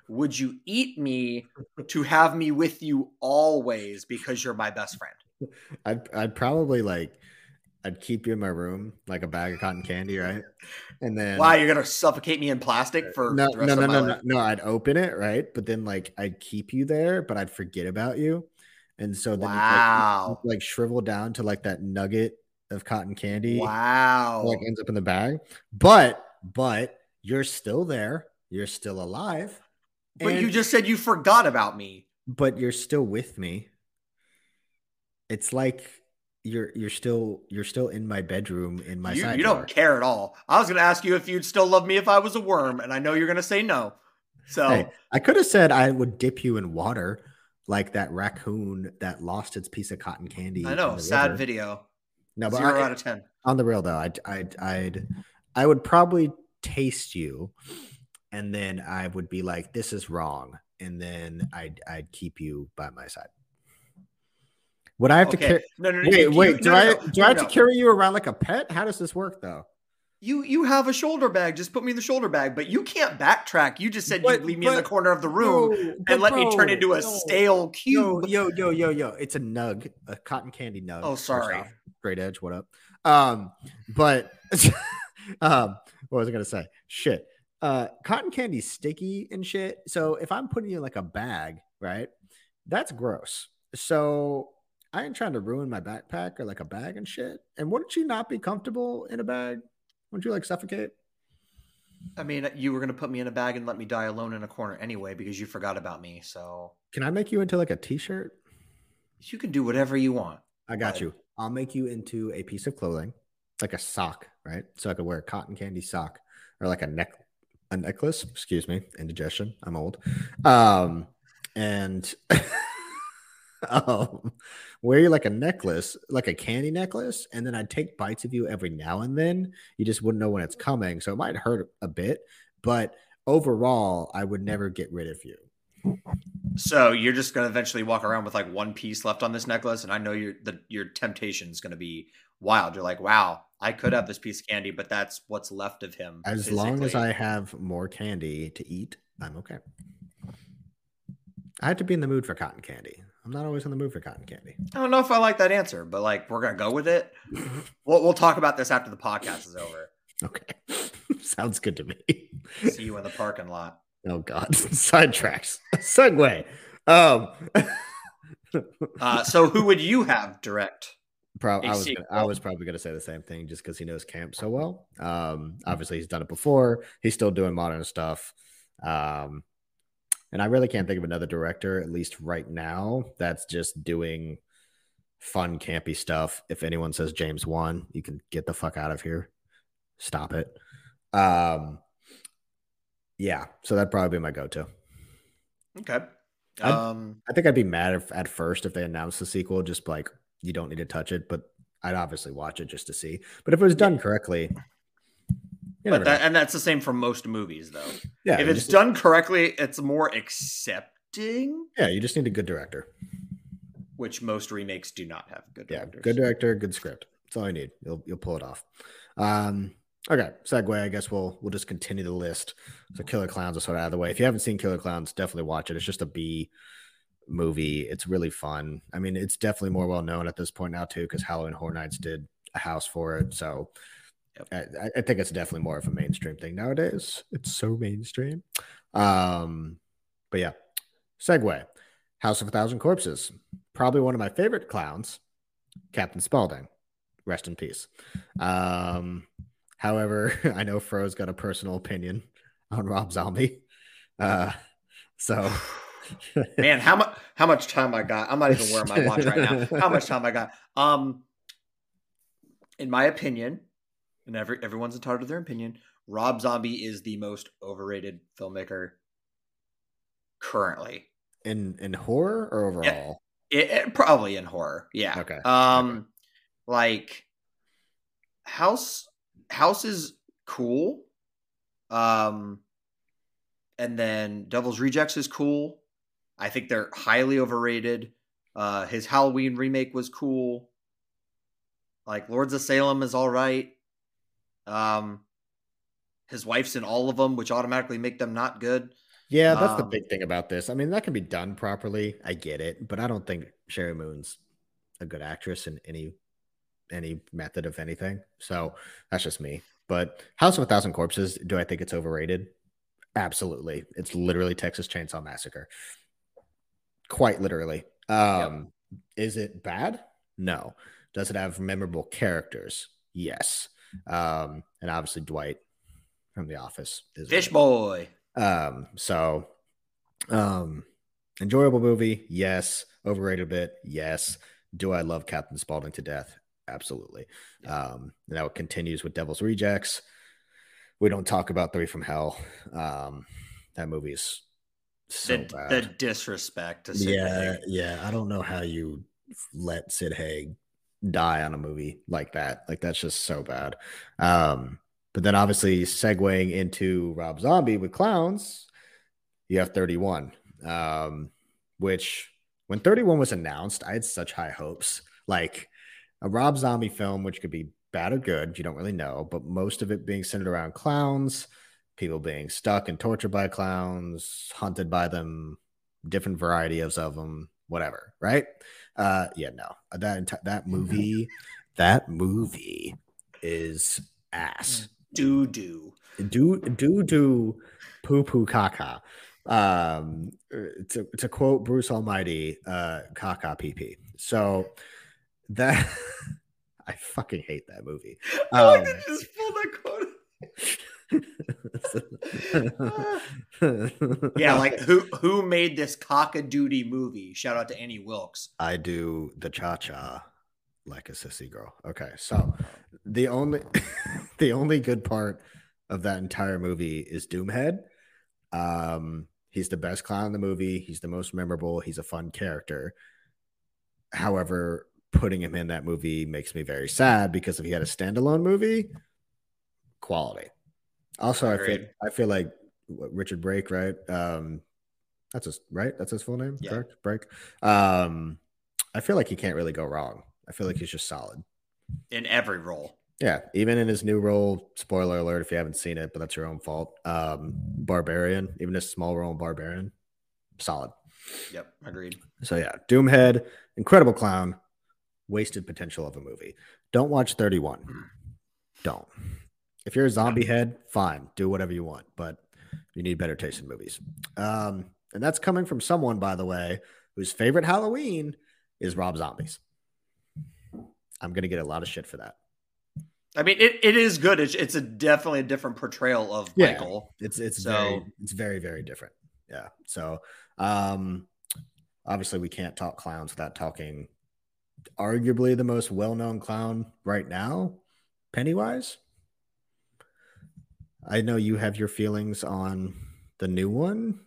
would you eat me to have me with you always because you're my best friend? I'd I'd probably like I'd keep you in my room like a bag of cotton candy, right? And then Why you're gonna suffocate me in plastic uh, for no the rest no no of my no, no no I'd open it right, but then like I'd keep you there, but I'd forget about you, and so then you'd, like, Wow. like shrivel down to like that nugget of cotton candy, Wow. like ends up in the bag. But but you're still there, you're still alive, but you just said you forgot about me. but you're still with me. It's like you're you're still you're still in my bedroom in my You, side you don't care at all. I was gonna ask you if you'd still love me if I was a worm, and I know you're gonna say no. So Hey, I could have said I would dip you in water, like that raccoon that lost its piece of cotton candy. I know, sad river. video. No, but Zero I- out of ten. on the real though, I'd, I'd I'd I would probably taste you, and then I would be like, "This is wrong," and then I'd I'd keep you by my side. Would I have to carry? No, no, no. Wait, you- you- Do no, no, I no, do no, I have no. to carry you around like a pet? How does this work though? You you have a shoulder bag. Just put me in the shoulder bag. But you can't backtrack. You just said But- you'd leave me in the corner of the room and let me turn into a stale cube. yo, yo, yo, yo! It's a nug, a cotton candy nug. Oh, sorry. Great edge. What up? Um, but um, what was I gonna say? Shit. Uh, cotton candy's sticky and shit. So if I'm putting you in like a bag, right? That's gross. So I ain't trying to ruin my backpack or like a bag and shit. And wouldn't you not be comfortable in a bag? Wouldn't you like suffocate? I mean, you were gonna put me in a bag and let me die alone in a corner anyway because you forgot about me. So Can I make you into like a t-shirt? you can do whatever you want. I got Right. you. I'll make you into a piece of clothing, like a sock, right? So I could wear a cotton candy sock or like a neck a necklace, excuse me, indigestion. I'm old. Um and um wear you like a necklace, like a candy necklace, and then I'd take bites of you every now and then. You just wouldn't know when it's coming. So it might hurt a bit, but overall, I would never get rid of you. So you're just gonna eventually walk around with like one piece left on this necklace, and I know your the your temptation is gonna be wild. You're like, wow, I could have this piece of candy, but that's what's left of him. As long as. I have more candy to eat, I'm okay. I have to be in the mood for cotton candy. I'm not always in the mood for cotton candy. I don't know if I like that answer, but like we're gonna go with it. We'll we'll talk about this after the podcast is over. Okay. Sounds good to me. See you in the parking lot. oh god. Sidetracks. Segue. Um Uh, so who would you have direct? Pro- I was gonna, I was probably gonna say the same thing just because he knows camp so well. Um, obviously he's done it before. He's still doing modern stuff. Um, and I really can't think of another director, at least right now, that's just doing fun, campy stuff. If anyone says James Wan, you can get the fuck out of here. Stop it. Um, yeah, so that'd probably be my go-to. Okay. I'd- Um, I think I'd be mad if, at first if they announced the sequel, just like you don't need to touch it, but I'd obviously watch it just to see. But if it was done correctly, but that, and that's the same for most movies, though. yeah, if it's just, done correctly, it's more accepting, yeah, you just need a good director. which most remakes do not have good Yeah, good director, good script. That's all you need. You'll you'll pull it off. Um, okay, segue. I guess we'll we'll just continue the list. So Killer Clowns is sort of out of the way. If you haven't seen Killer Clowns, definitely watch it. It's just a B movie. It's really fun. I mean, it's definitely more well known at this point now too, because Halloween Horror Nights did a house for it. So Yep. I, I think it's definitely more of a mainstream thing nowadays. It's so mainstream. Um, but yeah, segue. House of a Thousand Corpses. Probably one of my favorite clowns, Captain Spaulding. Rest in peace. Um, however, I know Fro's got a personal opinion on Rob Zombie. Uh, so Man, how much how much time I got? I'm not even wearing my watch right now. How much time I got? Um, in my opinion, and every everyone's entitled to their opinion. Rob Zombie is the most overrated filmmaker currently. in in horror or overall? It, it- probably in horror. Yeah. Okay, Um, like House House is cool. Um, and then Devil's Rejects is cool. I think they're highly overrated. Uh, his Halloween remake was cool. Like Lords of Salem is all right. Um, his wife's in all of them, which automatically make them not good. Yeah, that's the Um, big thing about this. I mean, that can be done properly. I get it, but I don't think Sheri Moon's a good actress in any any method of anything. So that's just me. But House of a Thousand Corpses, do I think it's overrated? Absolutely. It's literally Texas Chainsaw Massacre. Quite literally. Um, is it bad? No. Does it have memorable characters? Yes. Um, and obviously Dwight from The Office is Fish boy. um, so um enjoyable movie, yes. Overrated a bit, yes. Do I love Captain Spaulding to death? Absolutely. Um, and that continues with Devil's Rejects. We don't talk about Three from Hell. Um, that movie is so the, bad. the disrespect to Sid yeah, Haig. yeah. I don't know how you let Sid Haig die on a movie like that. Like that's just so bad. Um, but then obviously segueing into Rob Zombie with clowns, you have 31. Um, which when 31 was announced, I had such high hopes. Like a Rob Zombie film, which could be bad or good, you don't really know, but most of it being centered around clowns, people being stuck and tortured by clowns, hunted by them, different varieties of them, whatever, right? Uh, yeah, no, that enti- that movie, that movie is ass. Doo doo. Do do do poo poo caca. Um, to to quote Bruce Almighty, uh, caca pee pee. So that I fucking hate that movie. I like Um, that just pulled that quote. Yeah, like who who made this cock a duty movie? Shout out to Annie Wilkes. I do the cha cha like a sissy girl. Okay, so the only the only good part of that entire movie is Doomhead. Um, he's the best clown in the movie. He's the most memorable. He's a fun character. However, putting him in that movie makes me very sad because if he had a standalone movie, quality. Also, I feel I feel like Richard Brake, right? Um, that's his right. That's his full name, Yeah. correct? Brake. Um, I feel like he can't really go wrong. I feel like he's just solid. in every role. Yeah, even in his new role, spoiler alert if you haven't seen it, but that's your own fault. Um, Barbarian, even his small role in Barbarian, solid. Yep, agreed. So yeah, Doomhead, incredible clown, wasted potential of a movie. Don't watch 31. Don't. If you're a zombie head, fine, do whatever you want, but you need better taste in movies. Um, and that's coming from someone, by the way, whose favorite Halloween is Rob Zombies. I'm gonna get a lot of shit for that. I mean, it, it is good. It's, it's a definitely a different portrayal of Yeah. Michael. It's it's So- very it's very very different. Yeah. So um obviously we can't talk clowns without talking arguably the most well-known clown right now, Pennywise. I know you have your feelings on the new one.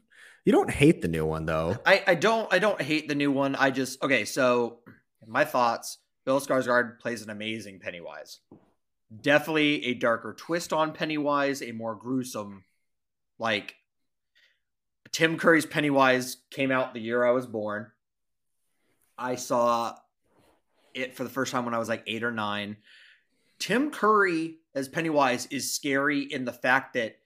You don't hate the new one though. I, I don't I don't hate the new one. I just okay. So my thoughts: Bill Skarsgård plays an amazing Pennywise. Definitely a darker twist on Pennywise, a more gruesome. Like Tim Curry's Pennywise came out the year I was born. I saw it for the first time when I was like eight or nine. Tim Curry as Pennywise is scary in the fact that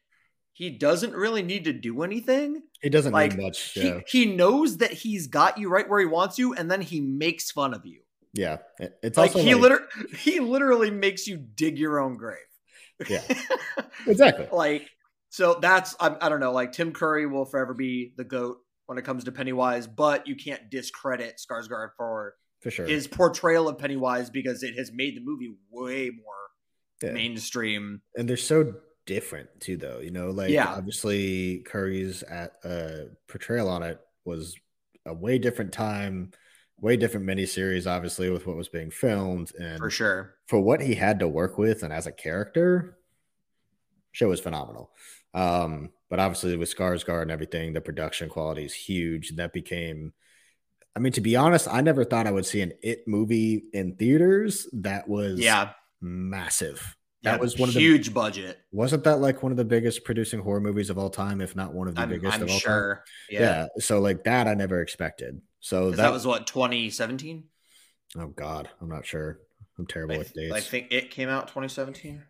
he doesn't really need to do anything He doesn't like need much. he, Yeah. he knows that he's got you right where he wants you and then he makes fun of you Yeah, it's Like also he like- literally he literally makes you dig your own grave. Yeah. exactly. like so that's I, I don't know like tim curry will forever be the goat when it comes to pennywise but you can't discredit skarsgård for For sure. his portrayal of pennywise because it has made the movie way more Yeah. mainstream. And they're so different too though you know like Yeah. obviously curry's at uh portrayal on it was a way different time way different miniseries obviously with what was being filmed. And for sure. for what he had to work with and as a character show was phenomenal. Um but obviously with Skarsgård and everything the production quality is huge. And that became i mean to be honest i never thought i would see an it movie in theaters that was yeah massive that yeah, was one of the huge budget wasn't that like one of the biggest producing horror movies of all time, if not one of the i'm, biggest I'm of all sure time? yeah, So like that, I never expected. So that, that, was what 2017 oh god, I'm not sure. I'm terrible I, with dates, I think it came out 2017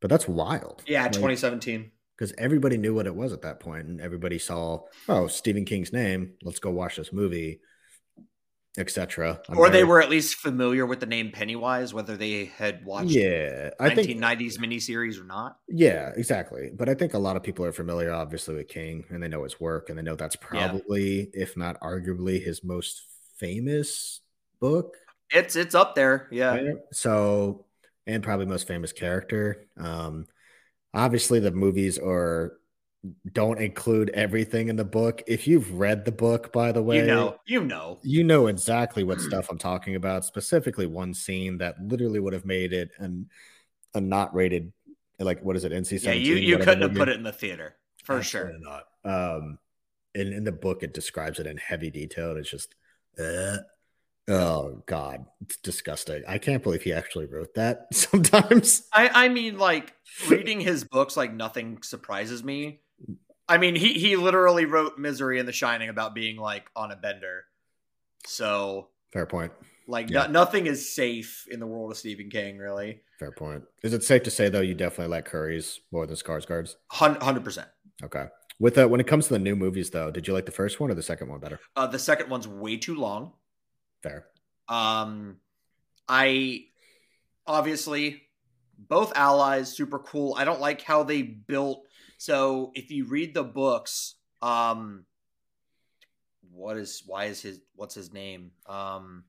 but that's wild. yeah 2017 because everybody knew what it was at that point, and everybody saw, oh, Stephen King's name. Let's go watch this movie, etc. or they were at least familiar with the name pennywise whether they had watched Yeah, I think 1990s miniseries or not Yeah, exactly. But I think a lot of people are familiar, obviously, with King and they know his work and they know that's Yeah. probably, if not arguably, his most famous book. It's it's up there. Yeah. right? So, and probably most famous character. Um, obviously, the movies are don't include everything in the book. If you've read the book, by the way, You know. You know. you know exactly what stuff I'm talking about. Specifically, one scene that literally would have made it an a not rated, like what is it, NC Yeah, seventeen? you you couldn't have put it in the theater for sure. Not. Um, in in the book, it describes it in heavy detail. And it's just, uh, oh god, it's disgusting. I can't believe he actually wrote that. Sometimes, I I mean, like reading his books, like nothing surprises me. I mean, he he literally wrote Misery and The Shining about being like on a bender. So fair point. like Yeah. no- nothing is safe in the world of Stephen King, really. Fair point. Is it safe to say though you definitely like Curry's more than *Scars*, Skarsgård's? Hundred percent. Okay. With uh, when it comes to the new movies though, did you like the first one or the second one better? Uh, the second one's way too long. Fair. Um, I obviously both allies super cool. I don't like how they built. So if you read the books, um, what is why is his what's his name? Um,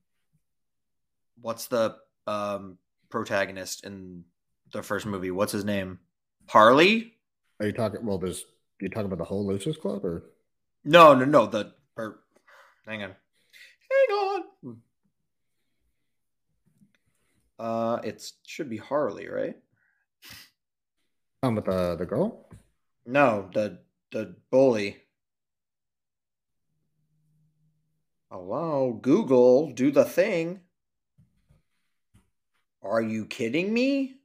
what's the um protagonist in the first movie? What's his name? Harley? Are you talking? Well, there's you talking about the whole Losers Club or No, no, no. The or hang on, hang on. Uh, it should be Harley, right? um, with the the girl? No, the the bully. Hello, Google, do the thing. Are you kidding me?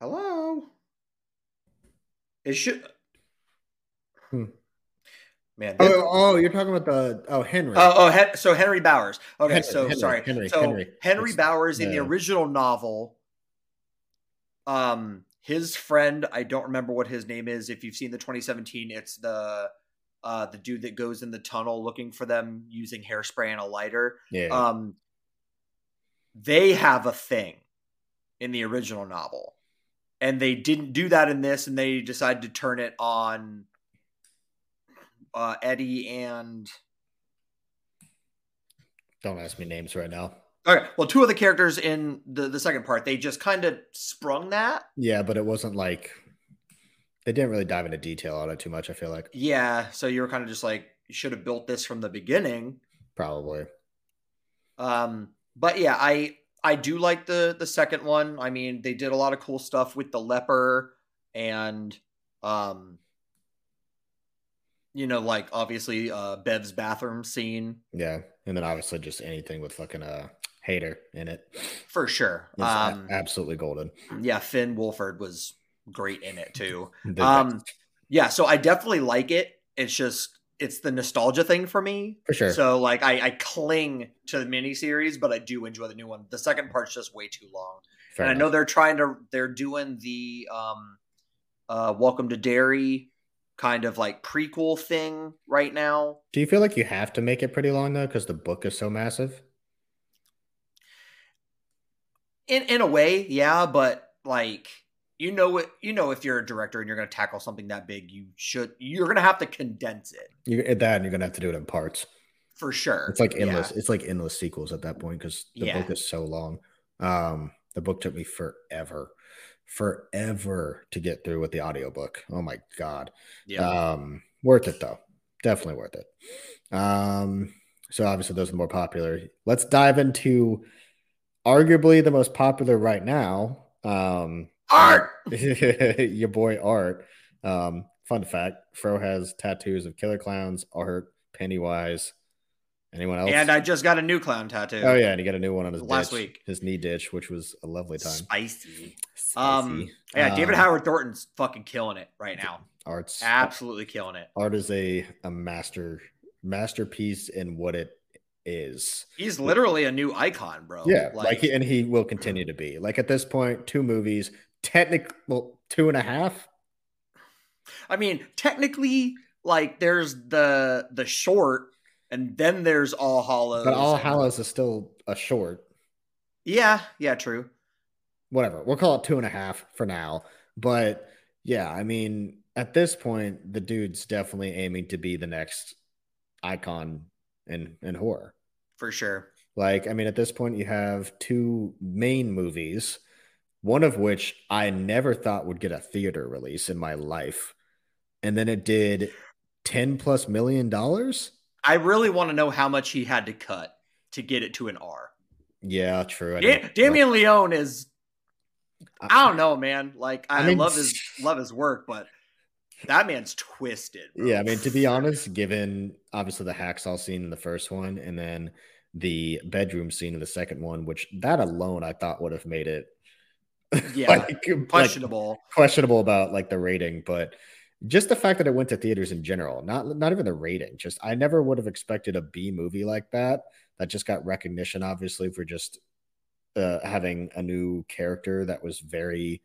Hello. It should. Hmm. Man. Oh, oh, you're talking about the oh Henry. Oh, oh, Hen- so Henry Bowers. Okay, Henry, so Henry, sorry, Henry, so Henry. Henry, Bowers in the original novel, um, his friend, I don't remember what his name is. If you've seen the 2017, it's the uh the dude that goes in the tunnel looking for them using hairspray and a lighter. yeah. Um, they have a thing in the original novel, and they didn't do that in this, and they decided to turn it on uh, Eddie and Don't ask me names right now. Okay, well, two of the characters in the the second part, they just kind of sprung that. Yeah, but it wasn't like they didn't really dive into detail on it too much. I feel like Yeah, so you were kind of just like you should have built this from the beginning. probably. Um, but yeah, I I do like the the second one. I mean, they did a lot of cool stuff with the leper and um you know, like obviously uh Bev's bathroom scene Yeah, and then obviously just anything with fucking uh hater in it. for sure. Um absolutely golden. yeah, Finn Wolfhard was great in it too. Um, yeah, so I definitely like it. It's just it's the nostalgia thing for me. for sure. So like I, I cling to the miniseries, but I do enjoy the new one. The second part's just way too long. Fair and I know they're trying to they're doing the um uh Welcome to Derry kind of like prequel thing right now. Do you feel like you have to make it pretty long though, because the book is so massive? In in a way, yeah, but like you know what you know if you're a director and you're going to tackle something that big, you should you're going to have to condense it You that, and you're gonna have to do it in parts. for sure. It's like Yeah. endless. It's like endless sequels at that point because the Yeah. book is so long. Um, the book took me forever, forever to get through with the audiobook. Oh my god. Yeah. Um, worth it though. Definitely worth it. Um, so obviously those are more popular. Let's dive into arguably the most popular right now. Um, Art. your boy Art. Um, fun fact: Fro has tattoos of Killer Clowns, Art, Pennywise. Anyone else? And I just got a new clown tattoo. oh yeah, and he got a new one on his Last ditch, week. his knee ditch, which was a lovely time. Spicy. Um, Spicy. Yeah, David Um, Howard Thornton's fucking killing it right now. Art's Absolutely killing it. art is a a master masterpiece in what it is. He's literally a new icon, bro. Yeah, like, like, he, and he will continue to be. Like at this point, two movies, technically, well, two and a half. I mean, technically, like there's the the short, and then there's All Hallows. But All Hallows is still a short. Yeah, yeah, true. Whatever. We'll call it two and a half for now. But yeah, I mean, at this point, the dude's definitely aiming to be the next icon in and horror. For sure. Like, I mean, at this point, you have two main movies, one of which I never thought would get a theater release in my life. And then it did 10 plus million dollars. I really want to know how much he had to cut to get it to an R. Yeah, true. I Da- Damien Leone is I don't know, man. Like I, I mean- love his love his work, but that man's twisted. bro. Yeah, I mean, to be honest, given obviously the hacksaw scene in the first one and then the bedroom scene in the second one, which that alone I thought would have made it Yeah, like, like, questionable. questionable about like the rating, but just the fact that it went to theaters in general, not not even the rating. Just I never would have expected a B movie like that that just got recognition, obviously, for just uh, having a new character that was very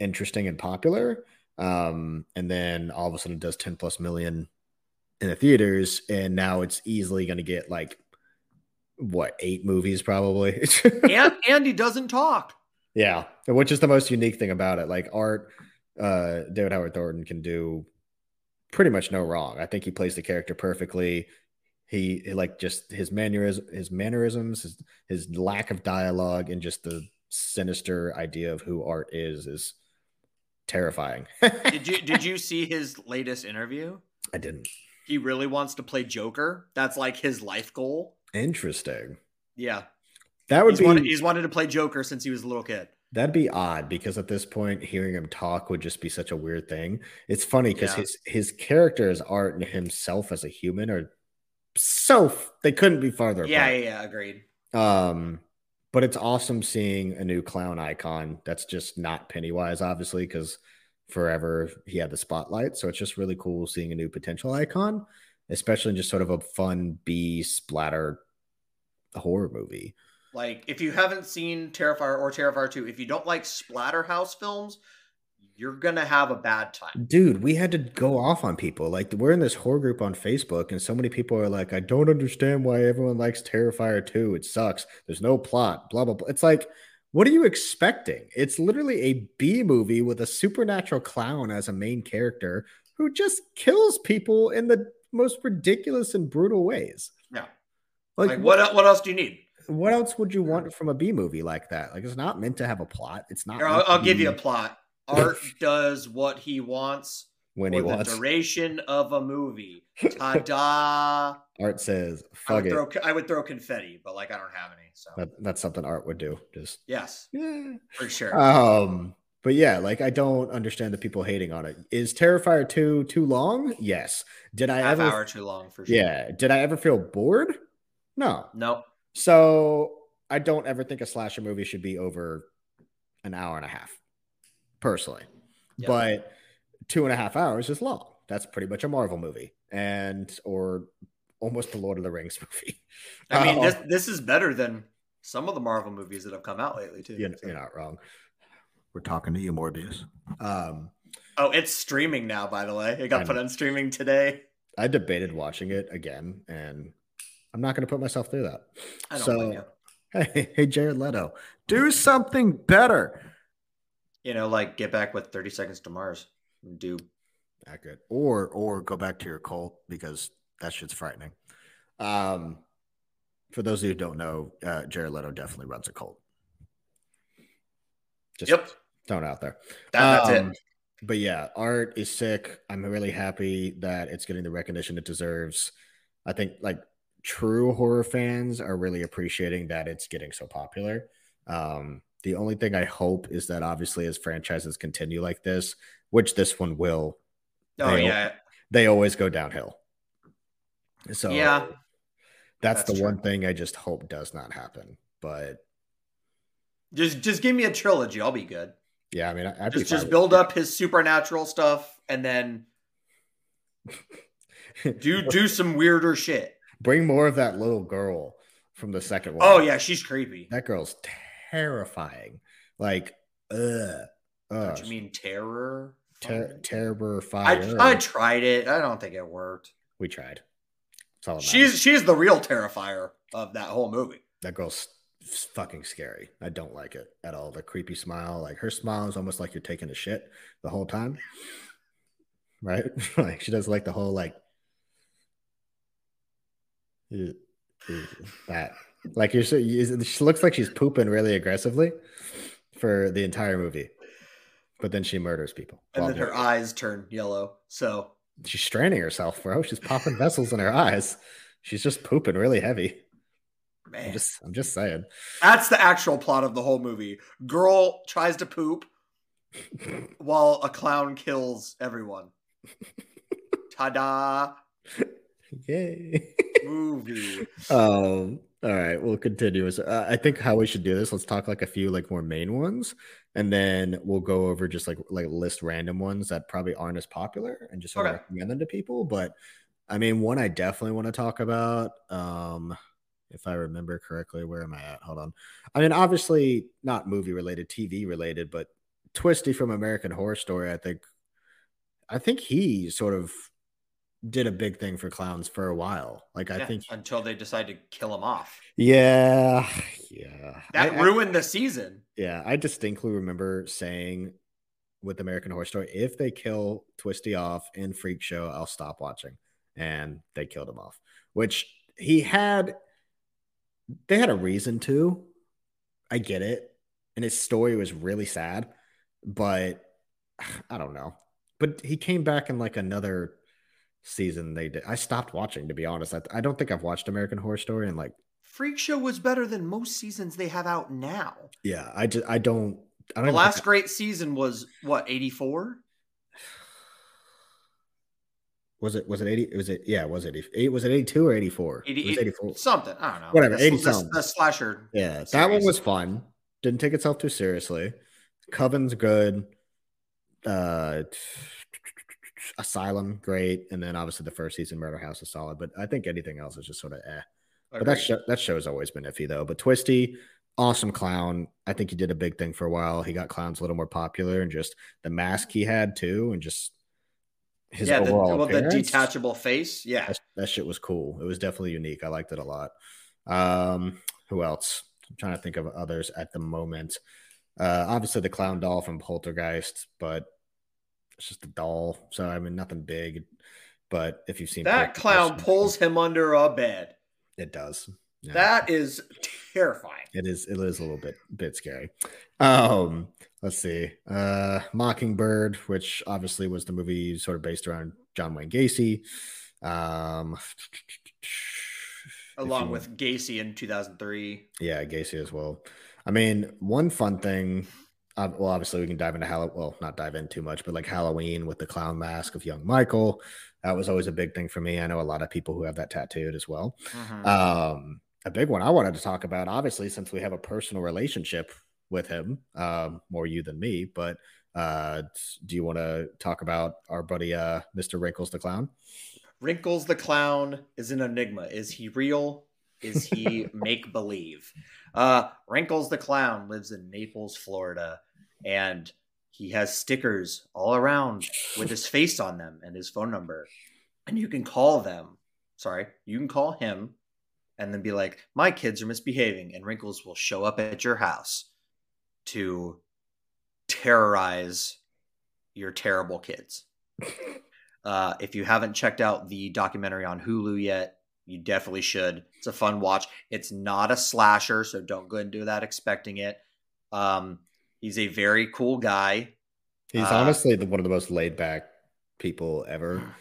interesting and popular. Um, and then all of a sudden it does 10 plus million in the theaters, and now it's easily going to get like what eight movies probably. and and he doesn't talk. Yeah, which is the most unique thing about it. Like art, uh, David Howard Thornton can do pretty much no wrong. I think he plays the character perfectly. He, he, like just his mannerism, his mannerisms, his, his lack of dialogue, and just the sinister idea of who art is is terrifying. Did you did you see his latest interview? I didn't. He really wants to play Joker. That's like his life goal. Interesting. Yeah, That would he's be wanted, he's wanted to play Joker since he was a little kid. That'd be odd because at this point, hearing him talk would just be such a weird thing. It's funny because Yeah. his his character as art and himself as a human are so they couldn't be farther Yeah, yeah, yeah, agreed. Um, but it's awesome seeing a new clown icon that's just not Pennywise, obviously, because forever he had the spotlight. So it's just really cool seeing a new potential icon, especially in just sort of a fun B splatter horror movie. Like, if you haven't seen Terrifier or Terrifier 2, if you don't like Splatterhouse films, you're gonna have a bad time. Dude, we had to go off on people. Like we're in this horror group on Facebook, and so many people are like, I don't understand why everyone likes Terrifier 2. It sucks. There's no plot, blah blah blah. It's like, what are you expecting? It's literally a B movie with a supernatural clown as a main character who just kills people in the most ridiculous and brutal ways. Yeah. Like, Like, what? el- What else do you need? what else would you want from a B movie like that? Like it's not meant to have a plot. It's not Here, I'll, I'll give you a plot. Art does what he wants when he the wants. duration of a movie. Ta-da! Art says, I fuck would, it. throw, I would throw confetti, but like I don't have any. So That, that's something art would do. Just yes, yeah. for sure. Um, but yeah, like I don't understand the people hating on it. Is Terrifier 2 too long? Yes. Did I Half ever hour too long for sure. Yeah. Did I ever feel bored? No. No. So I don't ever think a slasher movie should be over an hour and a half, personally. Yeah. But two and a half hours is long. That's pretty much a Marvel movie, and or almost the Lord of the Rings movie. I mean, Uh, this this is better than some of the Marvel movies that have come out lately too. you're, so. you're not wrong. We're talking to you, Morbius. Um, Oh, it's streaming now. By the way, it got I put know. on streaming today. I debated watching it again, and I'm not going to put myself through that. I don't So- blame you. Hey, hey, Jared Leto, do something better. You know, like get back with thirty seconds to Mars. and Do good. Or or go back to your cult because that shit's frightening. Um, for those of you who don't know, uh, Jared Leto definitely runs a cult. Just yep. throwing it out there. That, that's Um, it. But yeah, art is sick. I'm really happy that it's getting the recognition it deserves. I think like true horror fans are really appreciating that it's getting so popular. Um, the only thing I hope is that obviously as franchises continue like this, which this one will, Oh they- yeah, they always go downhill. So Yeah. that's, That's the true. one thing I just hope does not happen. But just just give me a trilogy. I'll be good. yeah, I mean, I, I'd Just just build up his supernatural stuff and then do do some weirder shit. Bring more of that little girl from the second one. Oh yeah, she's creepy. that girl's terrifying. Like, ugh, ugh Don't you mean terror? ter- terror I fire. I tried it. I don't think it worked. we tried. She's matters. she's the real terrifier of that whole movie. that girl's fucking scary. I don't like it at all. The creepy smile, like her smile is almost like you're taking a shit the whole time. Right? like she does like the whole like "Ew, ew," that. Like you're she looks like she's pooping really aggressively for the entire movie. But then she murders people. And then her eyes turn yellow. So She's straining herself, bro. She's popping vessels in her eyes. She's just pooping really heavy. I'm man, just I'm just saying. that's the actual plot of the whole movie. Girl tries to poop while a clown kills everyone. Ta-da! Yay. Movie. um all right we'll continue. So, uh, i think how we should do this let's talk like a few like more main ones and then we'll go over just like like list random ones that probably aren't as popular and just sort of Okay. recommend them to people but i mean one i definitely want to talk about um if i remember correctly where am i at? Hold on. I mean obviously not movie related tv related but twisty from american horror story i think i think he sort of did a big thing for clowns for a while like i Yeah, think until they decide to kill him off. yeah, yeah. That I- I- ruined the season. yeah, I distinctly remember saying with American Horror Story, if they kill Twisty off in Freak Show, I'll stop watching. And they killed him off, which he had. They had a reason to. I get it, and his story was really sad, but I don't know. But he came back in like another season. They did. I stopped watching to be honest. I, I don't think I've watched American Horror Story in like Freak Show was better than most seasons they have out now. Yeah, I just I don't I don't The last great season was what, 84? was it was it 80 was it yeah, was it 80, was it 82 or 84? it was 84. Something. I don't know. Whatever, The- 80 the, something. the slasher. Yeah, that one was fun. Didn't take itself too seriously. Coven's good. Uh Asylum great and then obviously the first season Murder House is solid, but I think anything else is just sort of eh. But that show, that show's always been iffy though. But Twisty, awesome clown. I think he did a big thing for a while. He got clowns a little more popular and just the mask he had too, and just his yeah, the, overall well, the detachable face. Yeah. that, that shit was cool. It was definitely unique. I liked it a lot. Um, who else? I'm trying to think of others at the moment. Uh, obviously the clown doll from Poltergeist, but it's just a doll. So I mean, nothing big. But if you've seen That clown you- pulls him under a bed. it does. Yeah. That is terrifying. it is it is a little bit bit scary. Um, let's see. Uh, Mockingbird, which obviously was the movie sort of based around John Wayne Gacy. Um, Along you- with Gacy in 2003. Yeah, Gacy as well. I mean, one fun thing. Uh, well, obviously, we can dive into Halloween. Well, not dive in too much, but like Halloween with the clown mask of young Michael. That was always a big thing for me. I know a lot of people who have that tattooed as well. Mhm. Um, a big one I wanted to talk about, obviously, since we have a personal relationship with him, um, more you than me. But uh, do you want to talk about our buddy, uh, Mr. Wrinkles the Clown? Wrinkles the clown is an enigma. Is he real? Is he make believe? Uh, Wrinkles the clown lives in Naples, Florida, and he has stickers all around with his face on them and his phone number. And you can call them. Sorry, you can call him and then be like, "My kids are misbehaving," and Wrinkles will show up at your house to terrorize your terrible kids. Uh, if you haven't checked out the documentary on Hulu yet, you definitely should. It's a fun watch. It's not a slasher, so don't go and do that expecting it. Um, he's a very cool guy. He's Uh, honestly the, one of the most laid back people ever.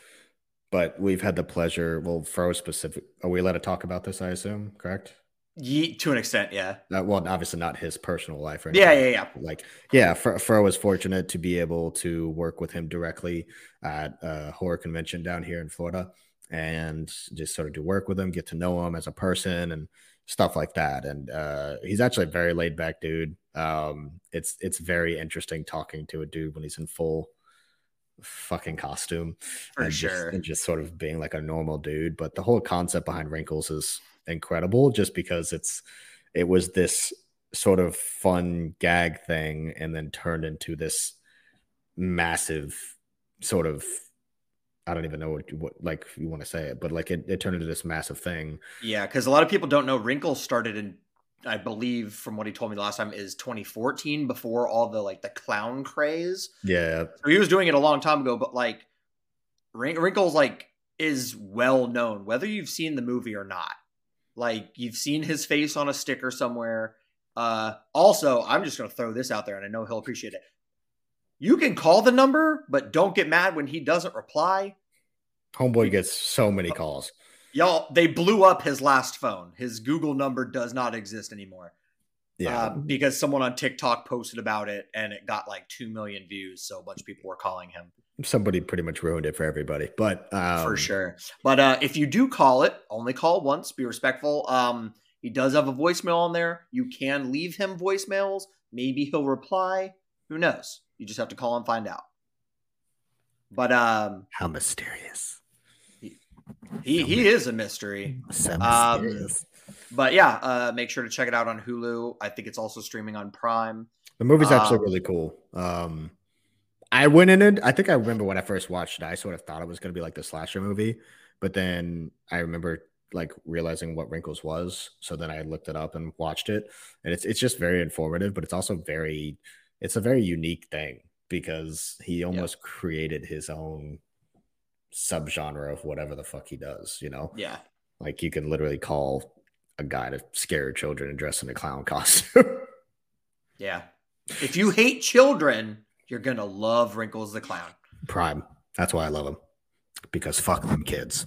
But we've had the pleasure. Well, Fro specific. Are we allowed to talk about this? I assume, correct? Ye- to an extent, yeah. Uh, well, obviously not his personal life or Yeah, yeah, yeah. Like, yeah, Fro, Fro was fortunate to be able to work with him directly at a horror convention down here in Florida, and just sort of do work with him, get to know him as a person, and stuff like that. And uh, he's actually a very laid back dude. Um, it's it's very interesting talking to a dude when he's in full fucking costume For and just, sure. and just sort of being like a normal dude. But the whole concept behind Wrinkles is incredible, just because it's it was this sort of fun gag thing, and then turned into this massive sort of I don't even know what, what like you want to say it, but like it, it turned into this massive thing. Yeah, because a lot of people don't know Wrinkles started in, I believe, from what he told me last time, is 2014 before all the like the clown craze. Yeah, So he was doing it a long time ago, but like Wrinkles like is well known, whether you've seen the movie or not. Like you've seen his face on a sticker somewhere. Uh, also, I'm just gonna throw this out there, and I know he'll appreciate it. You can call the number, but don't get mad when he doesn't reply. homeboy gets so many calls. Y'all, they blew up his last phone. His Google number does not exist anymore. Yeah, uh, because someone on TikTok posted about it and it got like 2 million views. So a bunch of people were calling him somebody pretty much ruined it for everybody. But um, for sure. But uh, if you do call it, only call once, be respectful. Um, he does have a voicemail on there. You can leave him voicemails. Maybe he'll reply. Who knows? You just have to call and find out. But um, how mysterious. He, he is a mystery. So Um. But yeah, uh, make sure to check it out on Hulu. I think it's also streaming on Prime. The movie's actually Um, really cool. Um, I went in it. I think I remember when I first watched it. I sort of thought it was going to be like the slasher movie, but then I remember like realizing what Wrinkles was. So then I looked it up and watched it, and it's it's just very informative. But it's also very, it's a very unique thing because he almost created his own subgenre of whatever the fuck he does. You know, Yeah. like you can literally call a guy to scare children and dress in a clown costume. Yeah. If you hate children, you're going to love Wrinkles the Clown. Prime. That's why I love him. Because fuck them kids.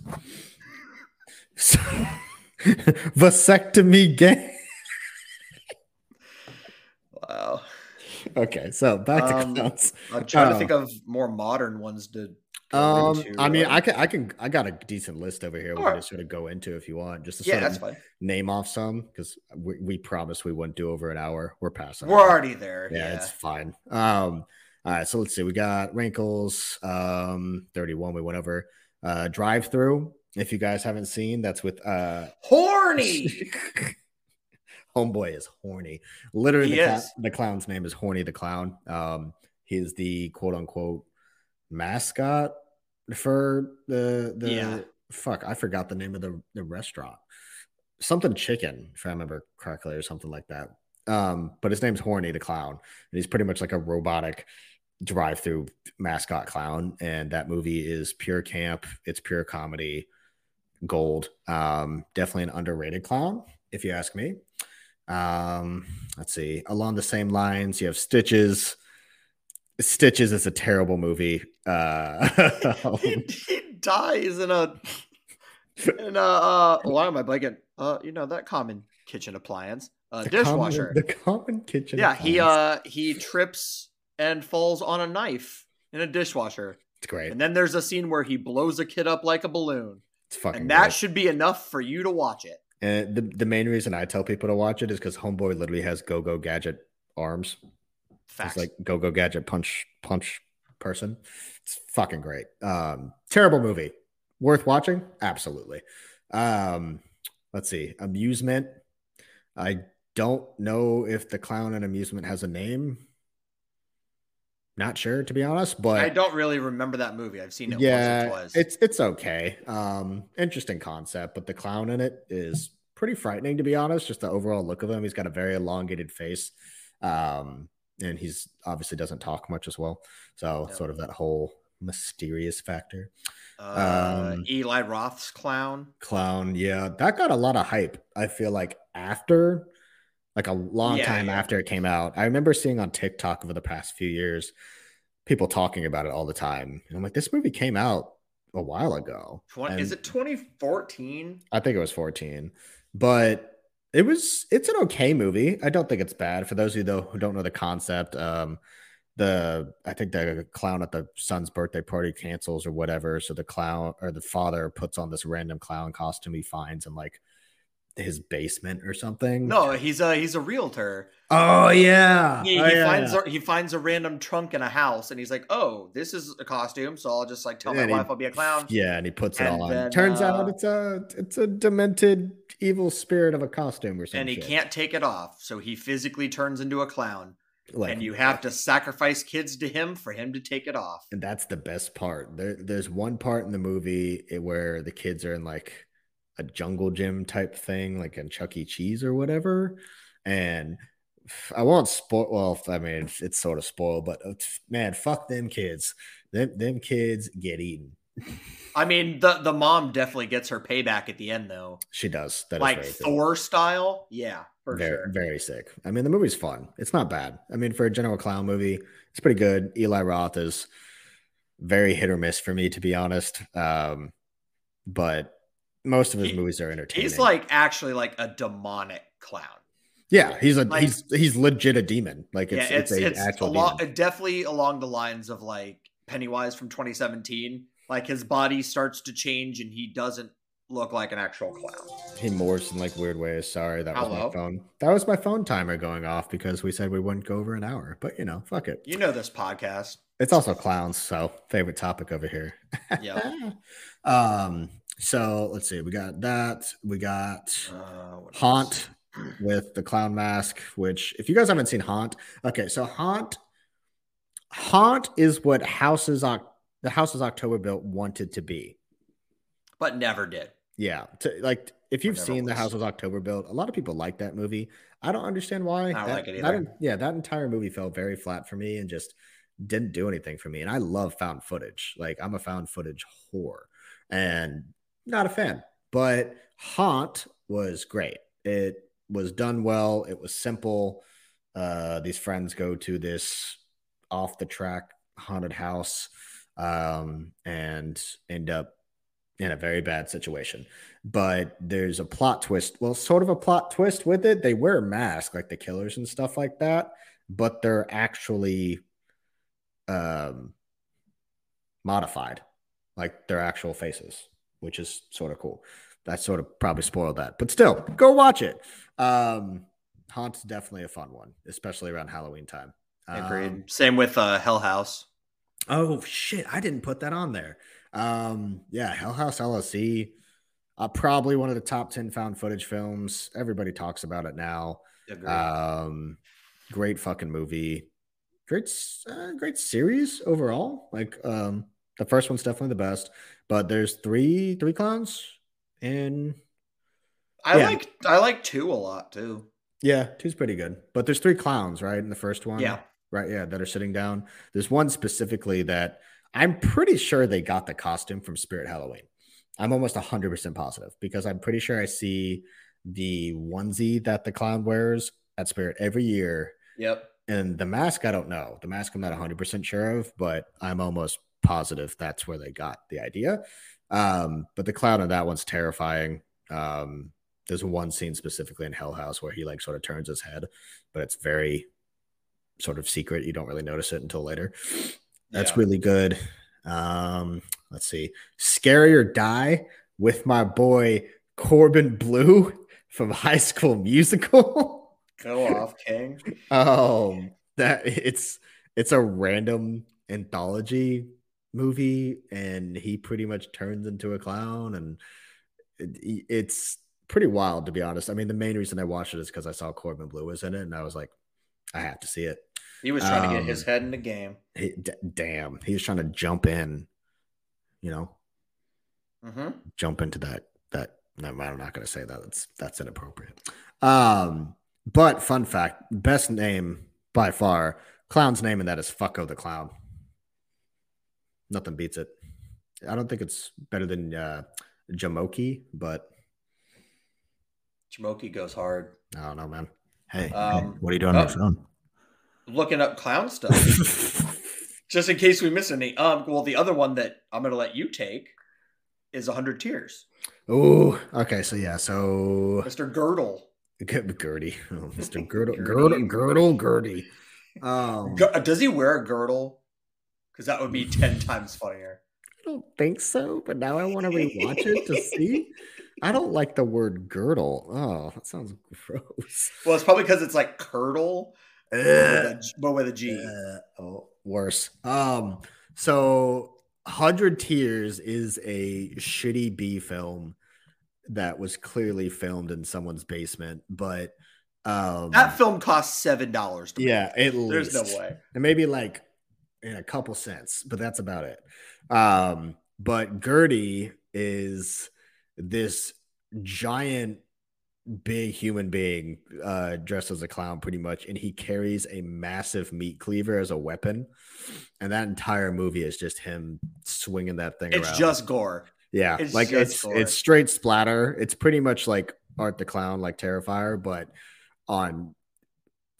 So, vasectomy gang. Wow. Okay, so back to Um, clowns. I'm trying to Uh, think of more modern ones to. Um, into. I mean, Uh, I can, I can, I got a decent list over here. We Alright. can just sort of go into if you want, just to yeah, sort that's of fine. name off some because we, we promised we wouldn't do over an hour. We're past. an We're hour. already there. yeah, Yeah. it's fine. Um, all right, so let's see. We got wrinkles. Um, thirty-one. We went over. Uh, drive through. If you guys haven't seen, that's with uh Horny. Homeboy is horny. Literally, the, is. the clown's name is Horny the Clown. Um, he's the quote unquote mascot for the the Yeah. fuck. I forgot the name of the the restaurant. Something chicken, if I remember correctly, or something like that. Um, but his name's Horny the Clown, and he's pretty much like a robotic drive-through mascot clown. And that movie is pure camp. It's pure comedy, gold. Um, definitely an underrated clown, if you ask me. Um, let's see. Along the same lines, you have Stitches. Stitches is a terrible movie. Uh, he, he dies in a in a uh why am I blanking? Uh you know that common kitchen appliance. Uh the dishwasher. Common, the common kitchen. yeah, he uh he trips and falls on a knife in a dishwasher. it's great. And then there's a scene where he blows a kid up like a balloon. It's fucking And that great. should be enough for you to watch it. And the, the main reason I tell people to watch it is because Homeboy literally has go go gadget arms. Facts. It's like go go gadget punch punch person. It's fucking great. Um, terrible movie. Worth watching? Absolutely. Um, let's see. Amusement. I don't know if the clown in amusement has a name. not sure to be honest, but I don't really remember that movie. I've seen it yeah, once or twice. it's it's okay. Um, interesting concept, but the clown in it is pretty frightening to be honest. Just the overall look of him. He's got a very elongated face, um, and he's obviously doesn't talk much as well. So Yeah. sort of that whole mysterious factor. uh, um, Eli Roth's clown. Clown, yeah, that got a lot of hype. I feel like after, like a long Yeah, time yeah. after it came out, I remember seeing on TikTok over the past few years, people talking about it all the time. And I'm like, this movie came out a while ago. Twen- is it 2014? I think it was 14, but it was. It's an okay movie. I don't think it's bad. For those of you though who don't know the concept, um, the I think the clown at the son's birthday party cancels or whatever. So the clown or the father puts on this random clown costume he finds and like his basement or something. No, he's a he's a realtor. Oh yeah. He, Oh, yeah, finds yeah. A, he finds a random trunk in a house, and he's like, "Oh, this is a costume, so I'll just like tell my And he- wife I'll be a clown." Yeah, and he puts it And all on. then, Turns out uh, it's a it's a demented evil spirit of a costume or something. and he can't take it off, so he physically turns into a clown, like and you have to sacrifice kids to him for him to take it off. And that's the best part. There, there's one part in the movie eh, where the kids are in like a jungle gym type thing, like in Chuck E. Cheese or whatever. And I won't spoil. Well, I mean, it's, it's sort of spoiled, but uh, man, fuck them kids. Them, them kids get eaten. I mean, the the mom definitely gets her payback at the end, though, She does. That is like. Thor style. Yeah, for very, sure. very sick. I mean, the movie's fun. It's not bad. I mean, for a general clown movie, it's pretty good. Eli Roth is very hit or miss for me, to be honest. Um, but most of his He- movies are entertaining. He's like actually like a demonic clown. yeah, he's a like- he's he's legit a demon. Like it's yeah, it's it's, it's, a actual along, demon. definitely along the lines of like Pennywise from 2017. Like his body starts to change and he doesn't look like an actual clown. He morphs in like weird ways. Sorry, that was my phone. That was my phone timer going off because we said we wouldn't go over an hour. But you know, fuck it. You know this podcast. It's also clowns, so favorite topic over here. Yeah. um. So let's see. We got that. We got Uh, Haunt else? with the clown mask. Which, if you guys haven't seen Haunt, okay. So Haunt, Haunt is what houses the houses October built wanted to be. But never did. Yeah, to, like if you've seen the was. House was October built, a lot of people like that movie. I don't understand why. I don't That- like it either. en- yeah, that entire movie felt very flat for me and just didn't do anything for me. And I love found footage. Like I'm a found footage whore, and not a fan. But Haunt was great. It was done well. It was simple. Uh, these friends go to this off the track haunted house um, and end up in a very bad situation. But there's a plot twist. Well, sort of a plot twist with it. They wear masks like the killers and stuff like that, but they're actually um, modified, like their actual faces, which is sort of cool. That sort of probably spoiled that, but still, go watch it. Um, Haunt's definitely a fun one, especially around Halloween time. Agreed. Um, Same with uh, Hell House. Oh shit, I didn't put that on there. Um, yeah, Hell House LLC, uh, probably one of the top 10 found footage films. Everybody talks about it now. Agreed. Um, great fucking movie. Great, uh, great series overall. Like, um, the first one's definitely the best, but there's three, three clowns and I yeah. like I like two a lot too. yeah, two's pretty good, but there's three clowns, right? In the first one. Yeah. Right. Yeah. That are sitting down. There's one specifically that I'm pretty sure they got the costume from Spirit Halloween. I'm almost 100% positive because I'm pretty sure I see the onesie that the clown wears at Spirit every year. Yep. And the mask, I don't know. The mask, I'm not 100% sure of, but I'm almost positive that's where they got the idea. Um, but the clown in that one's terrifying. Um, there's one scene specifically in Hell House where he like sort of turns his head, but it's very sort of secret. You don't really notice it until later. That's Yeah. really good. Um, let's see. Scary or Die with my boy Corbin Bleu from High School Musical. Go off, King. um, that it's it's a random anthology movie, and he pretty much turns into a clown, and it, it's pretty wild to be honest. I mean, the main reason I watched it is because I saw Corbin Bleu was in it, and I was like, I have to see it. He was trying to get his Um, head in the game. He, d- damn, he was trying to jump in, you know, hmm jump into that that no i'm not going to say that that's that's inappropriate um but fun fact best name by far clown's name and that is fucko the clown nothing beats it i don't think it's better than uh jamoki but Jamoki goes hard. i don't know man hey, hey, Um, what are you doing on oh. your phone Looking up clown stuff, just in case we miss any. Um, well, the other one that I'm going to let you take is hundred tears, oh okay so yeah so Mr. Girdle. Gurdy, oh, Mr. Girdle, Girdle, Girdle, Gurdy. Um, G- does he wear a girdle? Because that would be ten times funnier. I don't think so, but now I want to rewatch it to see. I don't like the word girdle. Oh, that sounds gross. Well, it's probably because it's like curdle, but with a G- but with a G. Uh, oh, worse. Um, so Hundred Tears is a shitty B film that was clearly filmed in someone's basement, but um, That film costs seven dollars. yeah, at there's least no way. and maybe like in a couple cents, but that's about it. Um, but Gurdy is this giant, big human being uh, dressed as a clown, pretty much, and he carries a massive meat cleaver as a weapon. And that entire movie is just him swinging that thing It's around. just gore. yeah, it's like it's gore. it's straight splatter. It's pretty much like Art the Clown, like Terrifier, but on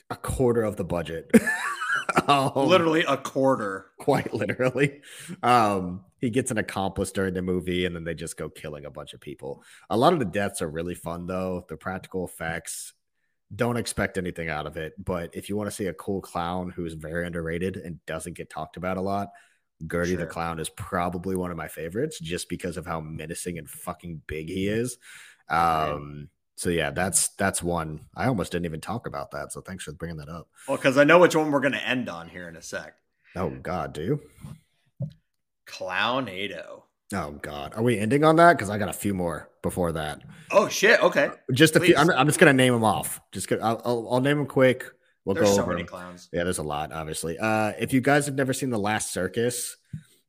a quarter of the budget. Um, Literally a quarter. quite literally. Um, he gets an accomplice during the movie, and then they just go killing a bunch of people. A lot of the deaths are really fun, though. The practical effects don't expect anything out of it. But if you want to see a cool clown who's very underrated and doesn't get talked about a lot, Gurdy the Clown is probably one of my favorites just because of how menacing and fucking big he is. Um, so yeah, that's that's one. I almost didn't even talk about that. So thanks for bringing that up. Well, because I know which one we're going to end on here in a sec. Oh God, do you? Clownado. Oh God, are we ending on that? Because I got a few more before that. Oh shit. Okay. Just a few. I'm, I'm just gonna name them off. Just gonna, I'll, I'll, I'll name them quick. We'll There's go so over. many clowns. Yeah, there's a lot. Obviously, uh, if you guys have never seen The Last Circus,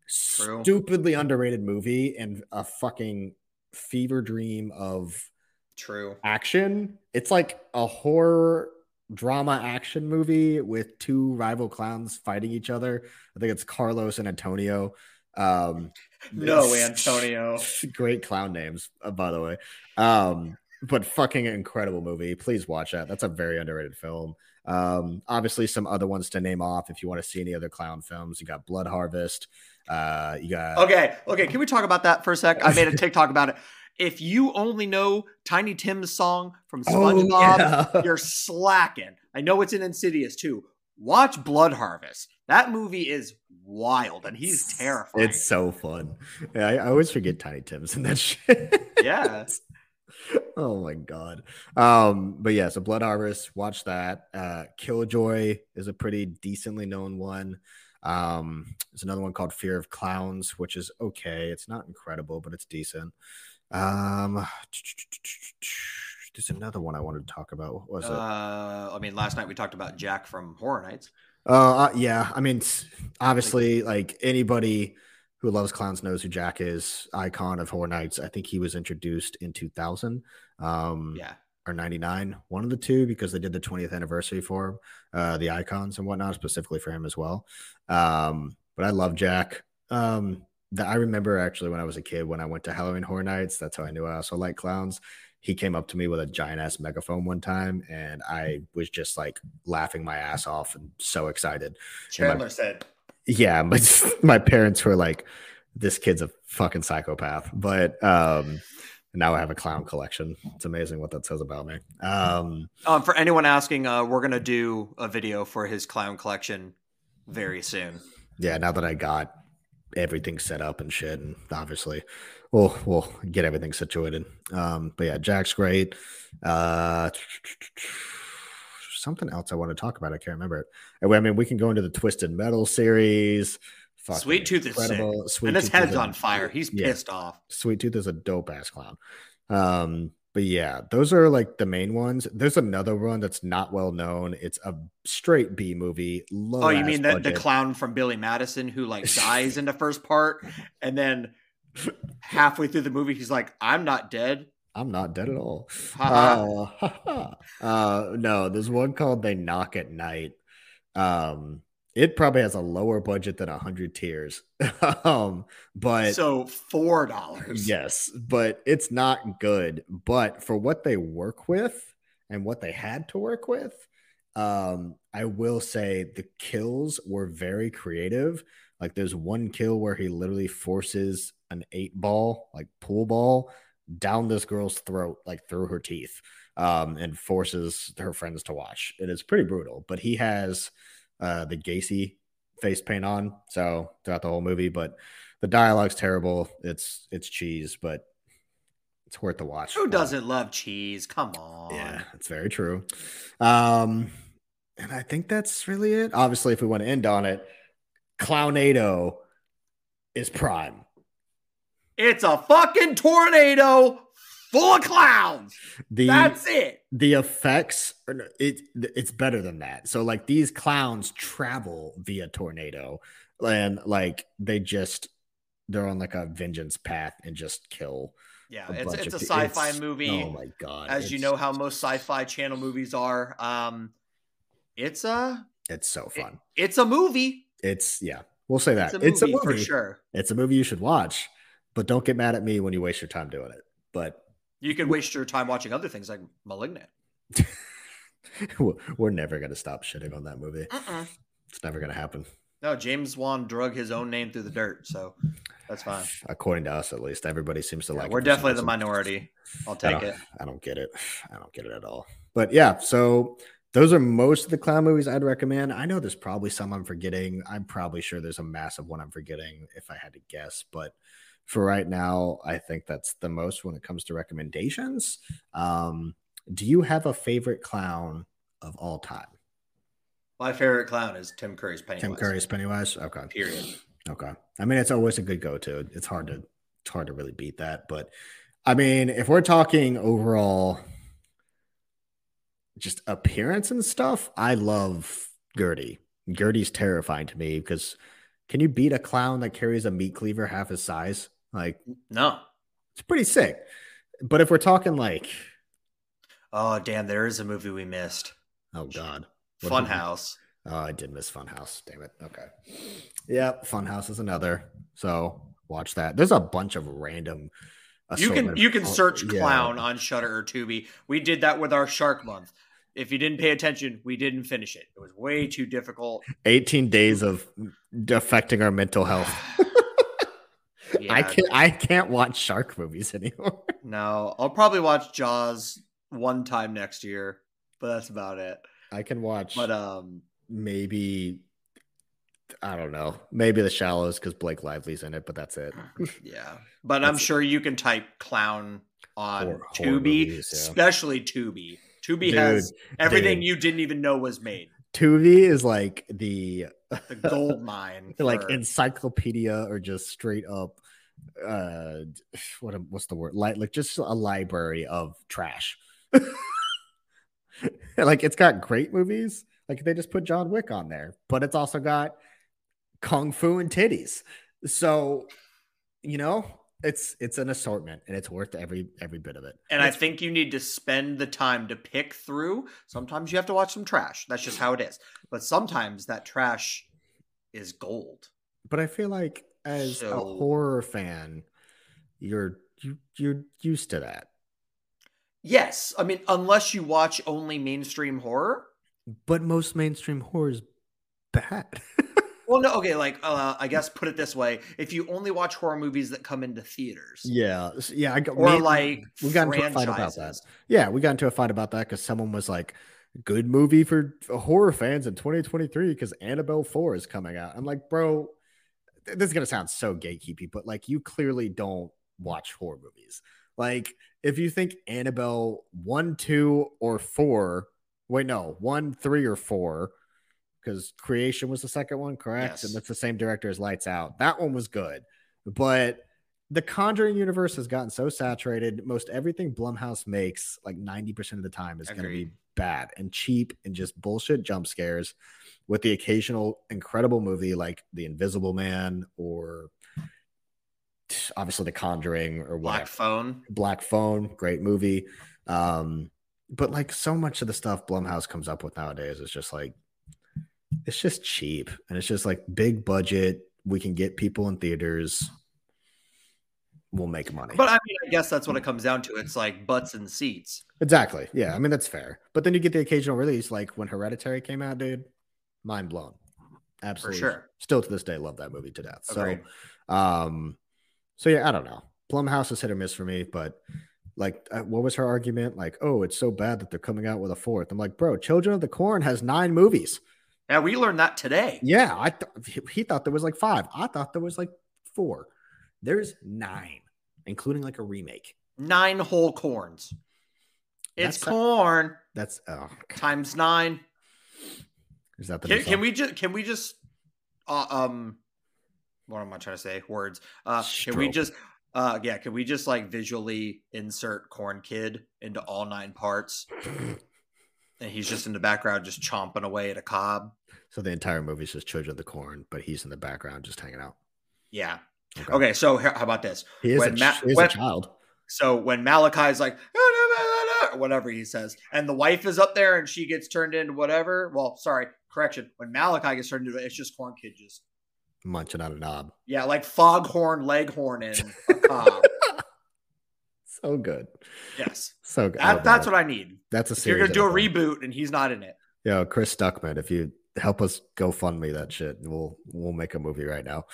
True. stupidly underrated movie and a fucking fever dream of True. action. It's like a horror drama action movie with two rival clowns fighting each other. I think it's Carlos and Antonio. Um, No, Antonio. Great clown names, uh, by the way. Um, but fucking incredible movie. Please watch that. That's a very underrated film. Um, obviously, some other ones to name off if you want to see any other clown films. You got Blood Harvest. Uh, you got Okay. Okay. Can we talk about that for a sec? I made a TikTok about it. If you only know Tiny Tim's song from Oh, SpongeBob, yeah. you're slacking. I know it's in Insidious too. Watch Blood Harvest. That movie is wild and he's terrifying. It's so fun. Yeah, I, I always forget Tiny Tim's and that shit. Yeah. oh my god. Um, but yeah, so Blood Harvest, watch that. Uh Killjoy is a pretty decently known one. Um, there's another one called Fear of Clowns, which is okay. It's not incredible, but it's decent. Um, there's another one I wanted to talk about. What was it? Uh, I mean, last night we talked about Jack from Horror Nights. Uh, uh, yeah. I mean, obviously, like anybody who loves clowns knows who Jack is. Icon of Horror Nights. I think he was introduced in 2000. Um, Yeah. or 99, one of the two, because they did the 20th anniversary for him, uh, the icons and whatnot, specifically for him as well. Um, but I love Jack. Um, that I remember actually when I was a kid, when I went to Halloween Horror Nights, that's how I knew I also like clowns. He came up to me with a giant ass megaphone one time, and I was just like laughing my ass off and so excited. Chandler said, Yeah, my my parents were like, "This kid's a fucking psychopath," but um, now I have a clown collection. It's amazing what that says about me. Um, um, for anyone asking, uh, we're going to do a video for his clown collection very soon. yeah, now that I got everything set up and shit, and obviously, we'll we'll get everything situated. Um, but yeah, Jack's great. Uh, something else I want to talk about. I can't remember it. I mean, we can go into the Twisted Metal series. Fucking Sweet Tooth is sick. incredible. Sweet and his Tooth head's on fire. He's yeah. pissed off. Sweet Tooth is a dope ass clown. Um, But yeah, those are like the main ones. There's another one that's not well known. It's a straight B movie. Oh, you mean the, the clown from Billy Madison who like dies in the first part, and then halfway through the movie he's like, "I'm not dead." I'm not dead at all. Uh, uh, no, there's one called They Knock at Night. Um, it probably has a lower budget than a hundred tears. um, but so four dollars. yes, but it's not good. But for what they work with and what they had to work with, um, I will say the kills were very creative. Like there's one kill where he literally forces an eight ball, like pool ball, down this girl's throat, like through her teeth, um, and forces her friends to watch. It is pretty brutal, but he has uh, the Gacy face paint on, so throughout the whole movie. But the dialogue's terrible. It's it's cheese, but it's worth the watch. Who doesn't love cheese? Come on. yeah, it's very true. Um, and I think that's really it. Obviously, if we want to end on it, Clownado is prime. It's a fucking tornado full of clowns. The That's it. the effects it it's better than that. So like these clowns travel via tornado and like they just they're on like a vengeance path and just kill. Yeah, a it's it's a sci-fi it's- movie. Oh my god! as you know how most sci-fi channel movies are. Um, it's a it's so fun. it's a movie. It's yeah, we'll say that It's a movie, for sure. It's a movie you should watch, but don't get mad at me when you waste your time doing it. But You could waste your time watching other things like *Malignant*. we're never gonna stop shitting on that movie. Uh-uh. It's never gonna happen, No, James Wan drug his own name through the dirt, so that's fine. according to us at least. Everybody seems to Yeah, like. it we're for definitely the minority. I'll take don't, it. I don't get it. I don't get it at all. But yeah, so those are most of the clown movies I'd recommend. I know there's probably some I'm forgetting. I'm probably sure there's a massive one I'm forgetting if I had to guess. But for right now, I think that's the most when it comes to recommendations. Um, do you have a favorite clown of all time? My favorite clown is Tim Curry's Pennywise. Tim Curry's Pennywise. Okay. Period. Okay. I mean, it's always a good go-to. It's hard to it's hard to really beat that. But I mean, if we're talking overall just appearance and stuff, I love Gurdy. Gurdy's terrifying to me because can you beat a clown that carries a meat cleaver half his size? Like No. it's pretty sick. But if we're talking like, Oh damn, there is a movie we missed. oh god, What Funhouse. Oh, I did miss Funhouse. Damn it. Okay. Yeah, Funhouse is another. So watch that. There's a bunch of random. You can you can search clown on Shudder or Tubi. We did that with our Shark Month. If you didn't pay attention, we didn't finish it. It was way too difficult. 18 days of affecting our mental health. Yeah, I can't. I can't watch shark movies anymore. No, I'll probably watch Jaws one time next year, but that's about it. I can watch, But um, maybe. I don't know. Maybe The Shallows because Blake Lively's in it, but that's it. yeah. But I'm That's- sure you can type clown on Horror- horror Tubi, movies, yeah. especially Tubi. Tubi Dude, has everything dude. you didn't even know was made. Tubi is like the The gold mine. like encyclopedia or just straight up uh what what's the word like like just a library of trash like it's got great movies like they just put john wick on there but it's also got kung fu and titties so you know it's it's an assortment and it's worth every every bit of it and I think you need to spend the time to pick through. Sometimes you have to watch some trash. That's just how it is. But sometimes that trash is gold. but i feel like as a horror fan you're you, you're used to that Yes, I mean unless you watch only mainstream horror. but most mainstream horror is bad. Well, no, okay, like uh, I guess put it this way: if you only watch horror movies that come into theaters, yeah, yeah. I got or me- like we got into a fight about that. franchises. Yeah, we got into a fight about that because someone was like, "Good movie for horror fans in 2023" because Annabelle Four is coming out. I'm like, bro, this is gonna sound so gatekeepy, but like, you clearly don't watch horror movies. Like, if you think Annabelle one, two, or four, wait, no, one, three, or four, because Creation was the second one, correct? Yes. And that's the same director as Lights Out. That one was good, but the Conjuring universe has gotten so saturated. Most everything Blumhouse makes, like 90% of the time, is going to be bad and cheap and just bullshit jump scares with the occasional incredible movie like The Invisible Man or obviously The Conjuring or Black. Phone. Black Phone, great movie. Um, but like so much of the stuff Blumhouse comes up with nowadays is just like it's just cheap and it's just like big budget. We can get people in theaters. We'll make money. But I mean, I guess that's what it comes down to. It's like butts and seats. exactly. Yeah. I mean, that's fair. But then you get the occasional release, like when Hereditary came out, dude, mind blown. For Absolutely. sure. Still to this day, love that movie to death. Agreed. So, um, so yeah, I don't know. Blumhouse is hit or miss for me, but like, uh, what was her argument? Like, oh, it's so bad that they're coming out with a fourth. I'm like, bro, Children of the Corn has nine movies. Yeah, we learned that today. Yeah, I th- he thought there was like five. I thought there was like four. There's nine, including like a remake. Nine whole corns. It's That's- corn That's oh, times nine. is that the Can, can we just can we just uh, um what am I trying to say? Words. Uh can we just uh yeah, can we just like visually insert Corn Kid into all nine parts? And he's just in the background just chomping away at a cob. So the entire movie is just Children of the Corn, but he's in the background just hanging out. Yeah. Okay. Okay, so how about this? He is, When a, Ma- he is when- a child. So when Malachai's like ah, or whatever he says, and the wife is up there and she gets turned into whatever. Well, sorry, correction. When Malachai gets turned into it's just Corn Kid just munching on a knob. yeah, like foghorn, leghorn, and a cob. So good. yes. So good. That, that's that. what I need. That's a If you're gonna do a reboot and he's not in it. Yeah, Chris Stuckman, if you help us go fund me that shit, we'll we'll make a movie right now.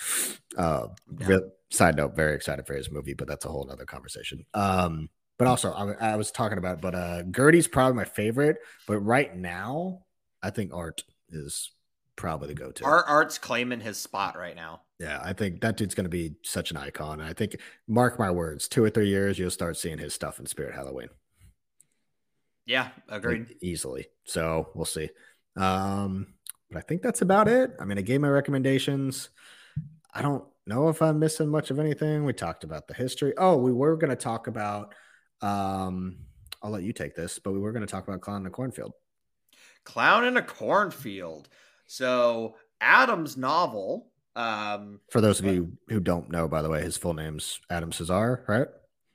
Uh, Yeah. real- side note, very excited for his movie, but that's a whole nother conversation. Um, but also I, I was talking about, but uh, Gurdy's probably my favorite. But right now, I think Art is probably the go-to. Art Art's claiming his spot right now. Yeah, I think that dude's gonna be such an icon. And I think, mark my words, two or three years, you'll start seeing his stuff in Spirit Halloween. Yeah, like, agreed. easily. So we'll see. Um, but I think that's about it. I mean, I gave my recommendations. I don't know if I'm missing much of anything. We talked about the history. Oh, we were going to talk about. Um, I'll let you take this, but we were going to talk about Clown in the Cornfield. Clown in a cornfield. So Adam's novel. Um, For those of you who don't know, by the way, his full name's Adam Cesare, right?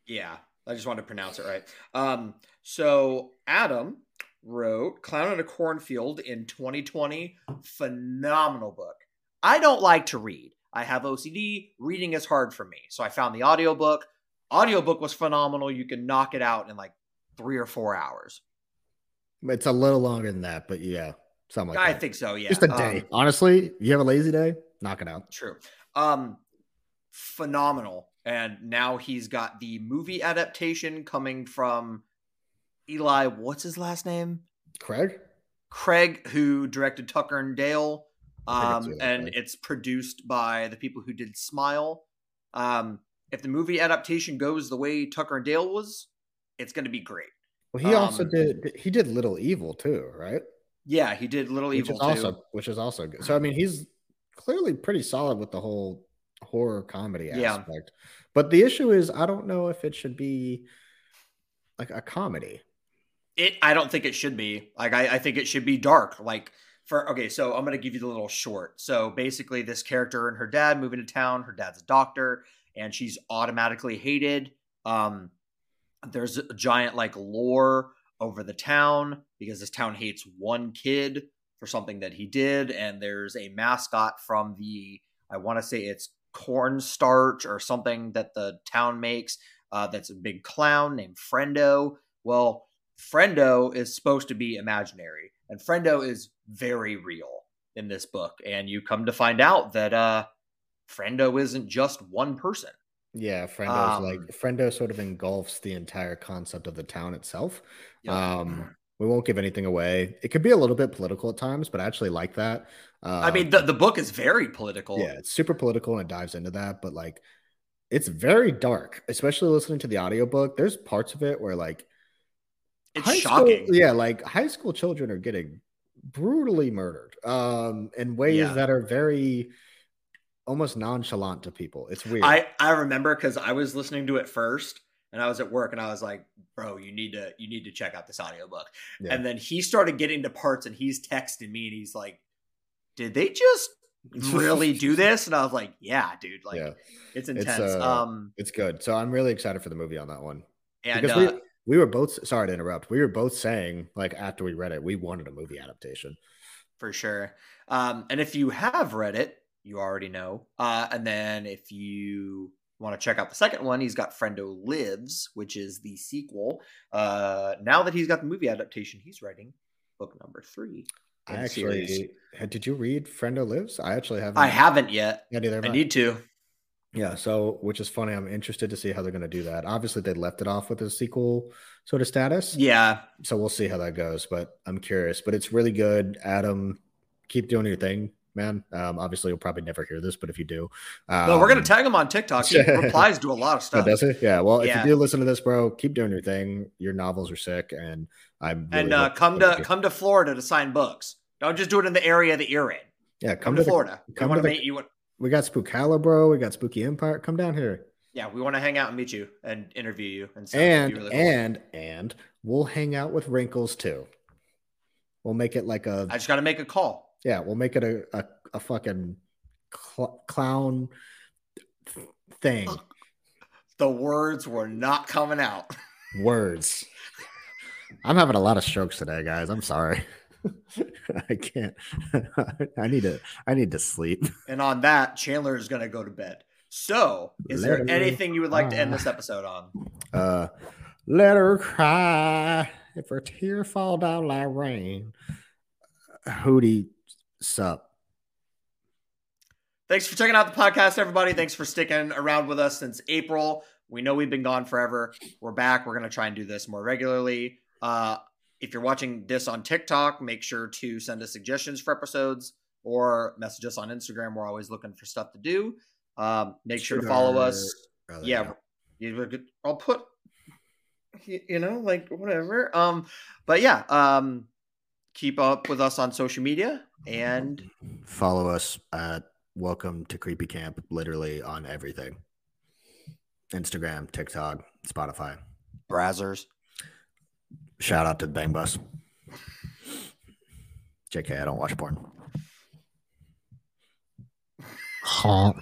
yeah, I just wanted to pronounce it right. Um, so Adam wrote Clown in a Cornfield in 2020. Phenomenal book. I don't like to read. I have OCD. Reading is hard for me. So I found the audiobook. Audiobook was phenomenal. You can knock it out in like three or four hours. It's a little longer than that, but yeah, something like I that. think so, yeah. Just a Um, day. Honestly, you have a lazy day, knock it out. True. Um phenomenal. And now he's got the movie adaptation coming from Eli, what's his last name? Craig? Craig, who directed Tucker and Dale. Um, and Craig. it's produced by the people who did Smile. Um, if the movie adaptation goes the way Tucker and Dale was, it's going to be great. Well, he also Um, did. He did Little Evil too, right? Yeah, he did Little which Evil is too. also which is also good. So I mean, he's clearly pretty solid with the whole horror comedy Yeah. aspect. But the issue is, I don't know if it should be like a comedy. It I don't think it should be. Like I, I think it should be dark. Like for okay, so I'm gonna give you the little short. So basically this character and her dad move into town. Her dad's a doctor, and she's automatically hated. Um there's a giant like lore over the town because this town hates one kid for something that he did, and there's a mascot from the I want to say it's cornstarch or something that the town makes uh, that's a big clown named Friendo. Well, Friendo is supposed to be imaginary, and Friendo is very real in this book. And you come to find out that uh, Friendo isn't just one person. Yeah, Friendo's Um, like Friendo sort of engulfs the entire concept of the town itself. Yeah. Um, we won't give anything away. It could be a little bit political at times, but I actually like that. Uh, I mean, the, the book is very political. yeah, it's super political and it dives into that, but like it's very dark, especially listening to the audiobook. There's parts of it where like it's shocking. School, yeah, like high school children are getting brutally murdered um in ways Yeah. that are very almost nonchalant to people. It's weird. I I remember because I was listening to it first, and I was at work, and I was like, "Bro, you need to you need to check out this audiobook." Yeah. And then he started getting to parts, and he's texting me, and he's like, "Did they just really do this?" And I was like, "Yeah, dude, like yeah, it's It's, intense." uh, um, it's good. So I'm really excited for the movie on that one. and because uh, we we were both sorry to interrupt. We were both saying like after we read it, we wanted a movie adaptation. for sure. Um, and if you have read it, you already know. Uh, and then if you want to check out the second one, he's got Friendo Lives, which is the sequel. Uh, now that he's got the movie adaptation, he's writing book number three. I actually series. did you read Friendo Lives? I actually haven't. I haven't yet. Yeah, neither I. need to. Yeah, so which is funny. I'm interested to see how they're going to do that. Obviously, they left it off with a sequel sort of status. Yeah, So we'll see how that goes. But I'm curious. But it's really good. Adam, keep doing your thing, man. Um, obviously, you'll probably never hear this, but if you do, um, no, we're gonna tag him on TikTok. He replies to a lot of Oh, stuff. does he? Yeah. Well, if you do listen to this, bro, keep doing your thing. Your novels are sick, and I'm really and uh, come to come to Florida to sign books. Don't just do it in the area that you're in. yeah, Come, come, to, to Florida. We come to to the- meet you. we got Spookala, bro. We got Spooky Empire. Come down here. Yeah, we want to hang out and meet you and interview you and stuff. and really cool. and and we'll hang out with Wrinkles too. We'll make it like a I just got to make a call. Yeah. We'll make it a a, a fucking cl- clown thing. The words were not coming out. Words. I'm having a lot of strokes today, guys. I'm sorry. I can't. I need to. I need to sleep. And on that, Chandler is going to go to bed. So, is there Let her anything you would like to end this episode on? Uh, let her cry if her tear fall down like rain. Hootie, sup? Thanks for checking out the podcast, everybody. Thanks for sticking around with us since April. We know we've been gone forever. We're back. We're going to try and do this more regularly. Uh, if you're watching this on TikTok, make sure to send us suggestions for episodes or message us on Instagram. We're always looking for stuff to do. Um, make sure to follow us. Yeah i'll put you know like whatever um but yeah um keep up with us on social media and Follow us at Welcome to Creepy Camp, literally on everything Instagram, TikTok, Spotify. brazzers Shout out to the Bang Bus. JK, I don't watch porn. Honk.